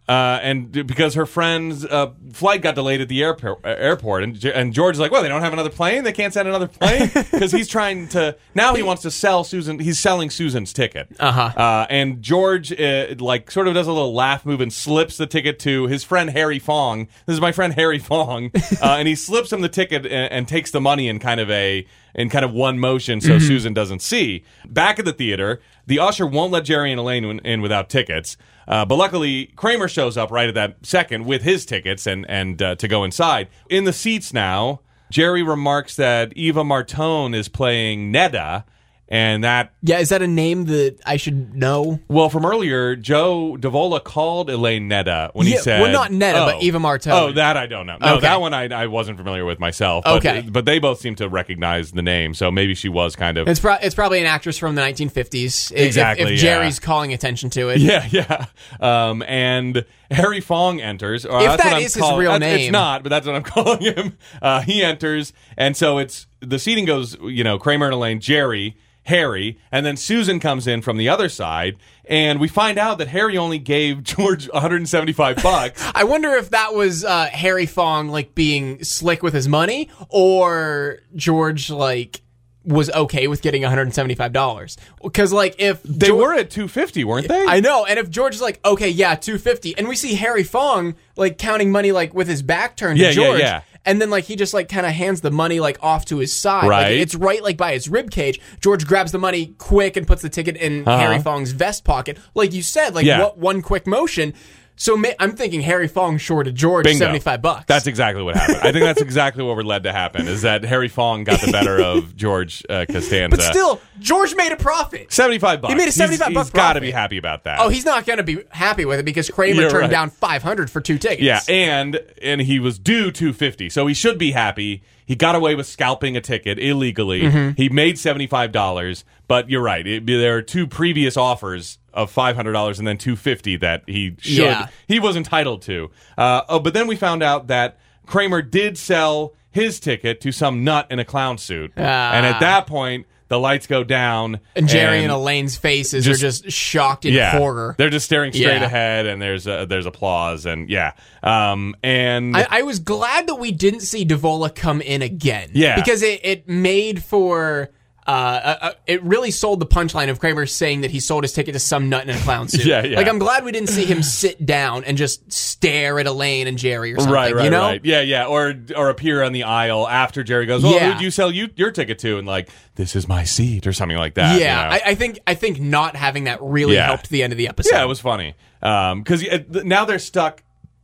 Uh, and d- because her friend's uh, flight got delayed at the airport, airport, and and George is like, "Well, they don't have another plane. They can't send another plane because he's trying to now. He wants to sell Susan. He's selling Susan's ticket. Uh-huh. Uh, and George uh, like sort of does a little laugh move and slips the ticket to his friend Harry Fong. This is my friend Harry Fong, uh, and he slips him the ticket and, and takes the money in kind of a in kind of one motion so Susan doesn't see. Back at the theater, the usher won't let Jerry and Elaine in, in without tickets. Uh, but luckily, Kramer shows up right at that second with his tickets and and uh, to go inside. In the seats now, Jerry remarks that Eva Martone is playing Nedda, and that Yeah, is that a name that I should know? well, from earlier, Joe Davola called Elaine Nedda when he Yeah, said, well, not but Oh. Eva Martone. Oh, that I don't know. No, Okay. that one I, I wasn't familiar with myself. But, Okay. but they both seem to recognize the name, so maybe she was kind of. It's, pro- it's probably an actress from the 1950s. if- Exactly, If, yeah. Jerry's calling attention to it. Yeah, yeah. Um, and Harry Fong enters. Or If that's that what I'm is his calling- real that's- It's not, but that's what I'm calling him. Uh, he enters, and so it's the seating goes, you know, Kramer and Elaine, Jerry, Harry, and then Susan comes in from the other side, and we find out that Harry only gave George 175 bucks. I wonder if that was uh, Harry Fong like being slick with his money, or George like was okay with getting 175 dollars. Because like if They Geor- were at 250, weren't they? I know, and if George is like, okay, yeah, 250, and we see Harry Fong like counting money like with his back turned Yeah, to George, yeah. and then like he just like kind of hands the money like off to his side, Like, Right. it's right like by his rib cage. George grabs the money quick and puts the ticket in Harry Fong's vest pocket, like you said, like Uh-huh. Yeah. what one quick motion. So ma- I'm thinking Harry Fong shorted George Bingo. 75 bucks. That's exactly what happened. I think that's exactly what were led to happen is that Harry Fong got the better of George uh, Costanza. but still, George made a profit. 75 bucks. He made a 75 he's, buck He's got to be happy about that. Oh, he's not going to be happy with it because Kramer You're turned right. down 500 for two tickets. Yeah, and and he was due 250. So he should be happy. He got away with scalping a ticket illegally. Mm-hmm. He made $75, but you're right. It, there are two previous offers of $500 and then 250 that he should Yeah. he was entitled to. Uh, oh, but then we found out that Kramer did sell his ticket to some nut in a clown suit. Ah. And at that point, the lights go down And Jerry and, Elaine's faces just- are just shocked in yeah, horror. They're just staring straight Yeah. ahead, and there's uh, there's applause, and yeah, um, and I, I was glad that we didn't see Davola come in again. Yeah. Because it, it made for. Uh, uh, uh, it really sold the punchline of Kramer saying that he sold his ticket to some nut in a clown suit. Yeah, yeah. Like, I'm glad we didn't see him sit down and just stare at Elaine and Jerry or something. Right, right, you know? right. Yeah, yeah. Or or appear on the aisle after Jerry goes, "Oh, Yeah. who'd you sell you your ticket to?" And like, "This is my seat," or something like that. Yeah, you know? I, I think I think not having that really Yeah. helped the end of the episode. yeah, it was funny because now they're stuck.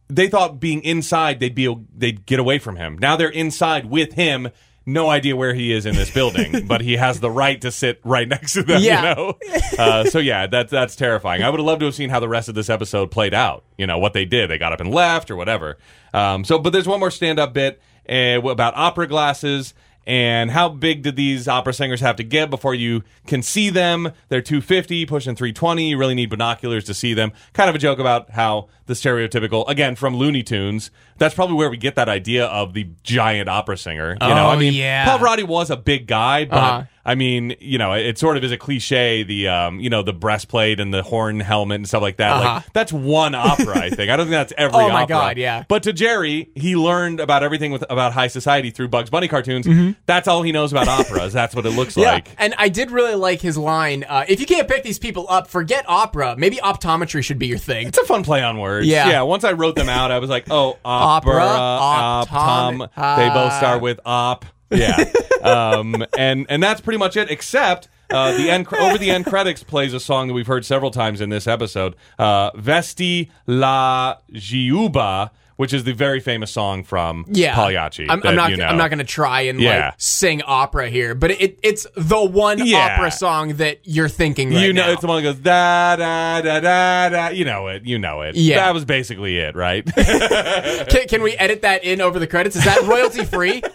They thought being inside, they'd be they'd get away from him. Now they're inside with him. No idea where he is in this building, but he has the right to sit right next to them. Yeah. You know, uh, so yeah, that's that's terrifying. I would have loved to have seen how the rest of this episode played out. You know what they did. They got up and left or whatever. Um, so, but there's one more stand up bit uh, about opera glasses and how big did these opera singers have to get before you can see them? They're 250, pushing 320. You really need binoculars to see them. Kind of a joke about how the stereotypical, again, from Looney Tunes, that's probably where we get that idea of the giant opera singer. You know, Oh, I mean, yeah. Pavarotti was a big guy, but Uh-huh. I mean, you know, it sort of is a cliche. The um, you know, the breastplate and the horn helmet and stuff like that. Uh-huh. Like that's one opera, I think. I don't think that's every. Oh, my opera. God, yeah. But to Jerry, he learned about everything with about high society through Bugs Bunny cartoons. That's all he knows about operas. That's what it looks Mm-hmm. Yeah, like. and I did really like his line. Uh, if you can't pick these people up, forget opera. Maybe optometry should be your thing. It's a fun play on words. Yeah. yeah. Once I wrote them out, I was like, oh, opera, Opera, optom. optom- they both start with op. Yeah, um, and and that's pretty much it. Except uh, the end over the end credits plays a song that we've heard several times in this episode, uh, "Vesti la Giubba," which is the very famous song from Yeah, Pagliacci. I'm, I'm not. you know. I'm not going to try and Yeah. like sing opera here, but it, it's the one Yeah. opera song that you're thinking right you know, now. it's the one that goes da da da da da. You know it. You know it. Yeah. that was basically it, right? can, can we edit that in over the credits? Is that royalty free?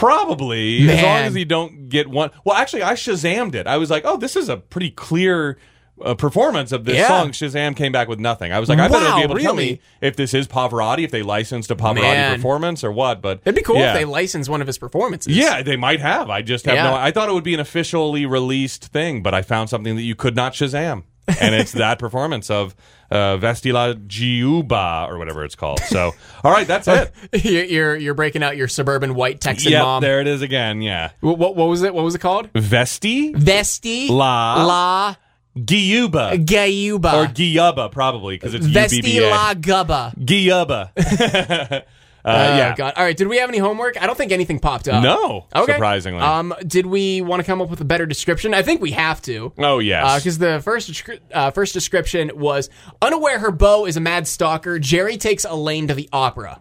Probably, as long as you don't get one. Well, actually, I Shazammed it. I was like, oh, this is a pretty clear uh, performance of this Yeah. song. Shazam came back with nothing. I was like, I bet it'll be able to tell me if this is Pavarotti, if they licensed a Pavarotti Man. performance or what. But It'd be cool yeah. if they license one of his performances. Yeah, they might have. I just have Yeah. no. I thought it would be an officially released thing, but I found something that you could not Shazam, and it's that performance of uh, Vesti la Giubba or whatever it's called. So, all right, that's it. you're, you're breaking out your suburban white Texan yep, mom. there it is again. Yeah, What, what what was it? What was it called? Vesti Vesti La- la Giuba. Gayuba or Giyuba, probably because it's Vesti UBBA. la Gubba. Giyuba. uh, Oh, yeah. God. All right. Did we have any homework? I don't think anything popped up. No, Okay. surprisingly. Um, did we want to come up with a better description? I think we have to. oh yes. Because the first uh, first description was unaware her beau is a mad stalker. Jerry takes Elaine to the opera.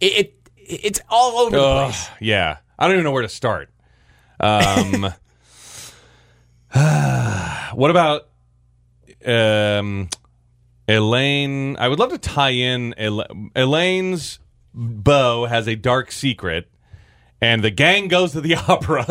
It, it it's all over the place. yeah. I don't even know where to start. Um, what about um, Elaine? I would love to tie in Ela- Elaine's beau has a dark secret, and the gang goes to the opera.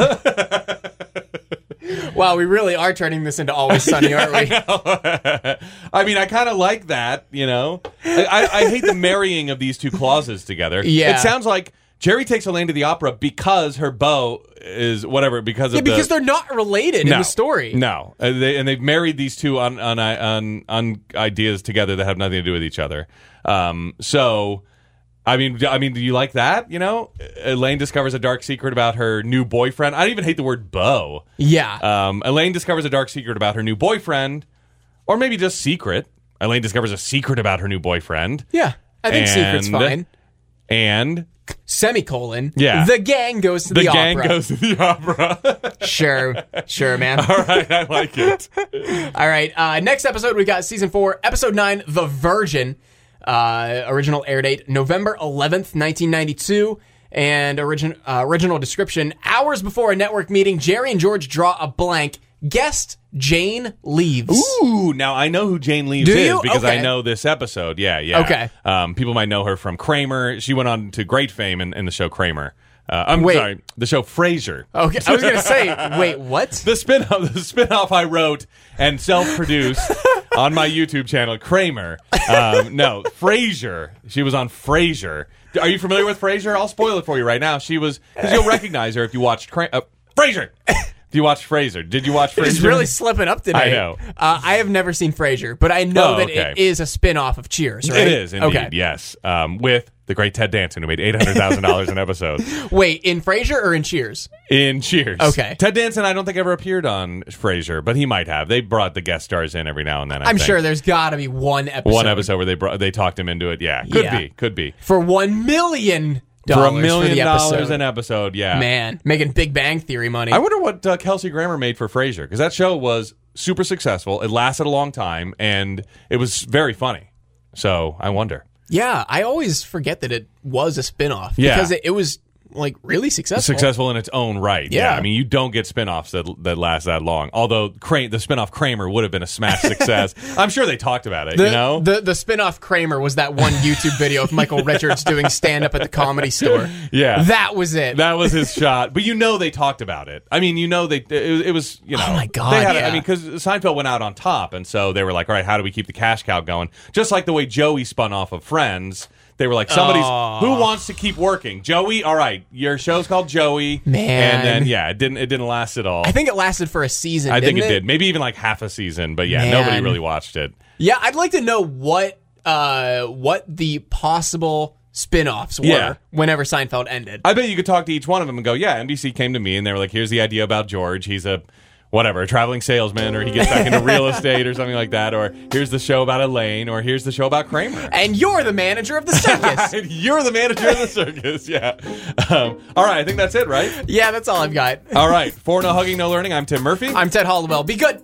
Wow, we really are turning this into Always Sunny, aren't we? I mean, I kind of like that, you know. I, I, I hate the marrying of these two clauses together. Yeah. it sounds like Jerry takes Elaine to the opera because her beau is whatever because Yeah, of the, because they're not related in the story. No, uh, they, and they've married these two on on on on ideas together that have nothing to do with each other. Um, so. I mean, I mean, do you like that? You know, Elaine discovers a dark secret about her new boyfriend. I don't even hate the word beau. Yeah. Um, Elaine discovers a dark secret about her new boyfriend, or maybe just secret. Elaine discovers a secret about her new boyfriend, yeah. I think secret's fine. and Semicolon. Yeah. The gang goes to the, opera. the, gang opera. goes to the opera. Sure. Sure, man. All right, I like it. All right. Uh, next episode, we got season four, episode nine, The Virgin. Uh, original air date November 11th, 1992. And origin, uh, original description hours before a network meeting, Jerry and George draw a blank. Guest Jane Leeves. Ooh, now I know who Jane Leeves is because I know this episode. Yeah, yeah. Okay. Um, people might know her from Kramer. She went on to great fame in, in the show Kramer. Uh, I'm Wait. sorry, the show Frasier. Okay. I was going to say, wait, what? The spin-off, the spin-off I wrote and self-produced on my YouTube channel, Kramer. Um, no, Frasier. She was on Frasier. Are you familiar with Frasier? I'll spoil it for you right now. She was because you'll recognize her if you watched Kra- uh, Frasier. If you watch Frasier, did you watch Frasier? It's really slipping up today. I know. Uh, I have never seen Frasier, but I know Oh, that okay. it is a spin off of Cheers, right? It is indeed. Okay. Yes, um, with the great Ted Danson, who made eight hundred thousand dollars an episode Wait, in Frasier or in Cheers? in Cheers. Okay. Ted Danson, I don't think ever appeared on Frasier, but he might have. They brought the guest stars in every now and then. I I'm think. sure there's got to be one episode. one episode where they brought they talked him into it. Yeah, could Yeah. be, could be for one million for a million the dollars an episode. Yeah, Man, making Big Bang Theory money. I wonder what uh, Kelsey Grammer made for Frasier because that show was super successful. It lasted a long time and it was very funny. So I wonder. yeah, I always forget that it was a spin-off Yeah. because it, it was like really successful. successful in its own right. Yeah. I mean, you don't get spin-offs that that last that long. Although Cra- the spin-off Kramer would have been a smash success. I'm sure they talked about it, The, you know? the the spin-off Kramer was that one YouTube video of Michael Richards doing stand-up at the comedy store. yeah. That was it. that was his shot, but you know they talked about it. I mean, you know they it, was- it was you oh know. Oh my God, They had, yeah. I mean, because Seinfeld went out on top, and so they were like, all right, how do we keep the cash cow going? Just like the way Joey spun off of Friends. They were like, somebody's who wants to keep working. Joey, all right, your show's called Joey, Man. and then yeah, it didn't it didn't last at all. I think it lasted for a season. I think it didn't did. Maybe even like half a season, but yeah, Man. nobody really watched it. Yeah, I'd like to know what uh what the possible spin-offs were Yeah. whenever Seinfeld ended. I bet you could talk to each one of them and go, yeah, NBC came to me and they were like, here's the idea about George. He's a whatever, a traveling salesman, or he gets back into real estate or something like that, or here's the show about Elaine, or here's the show about Kramer. and you're the manager of the circus. You're the manager of the circus, yeah. Um, all right, I think that's it, right? yeah, that's all I've got. All right, for no hugging, no learning. I'm Tim Murphy. I'm Ted Hollowell. Be good.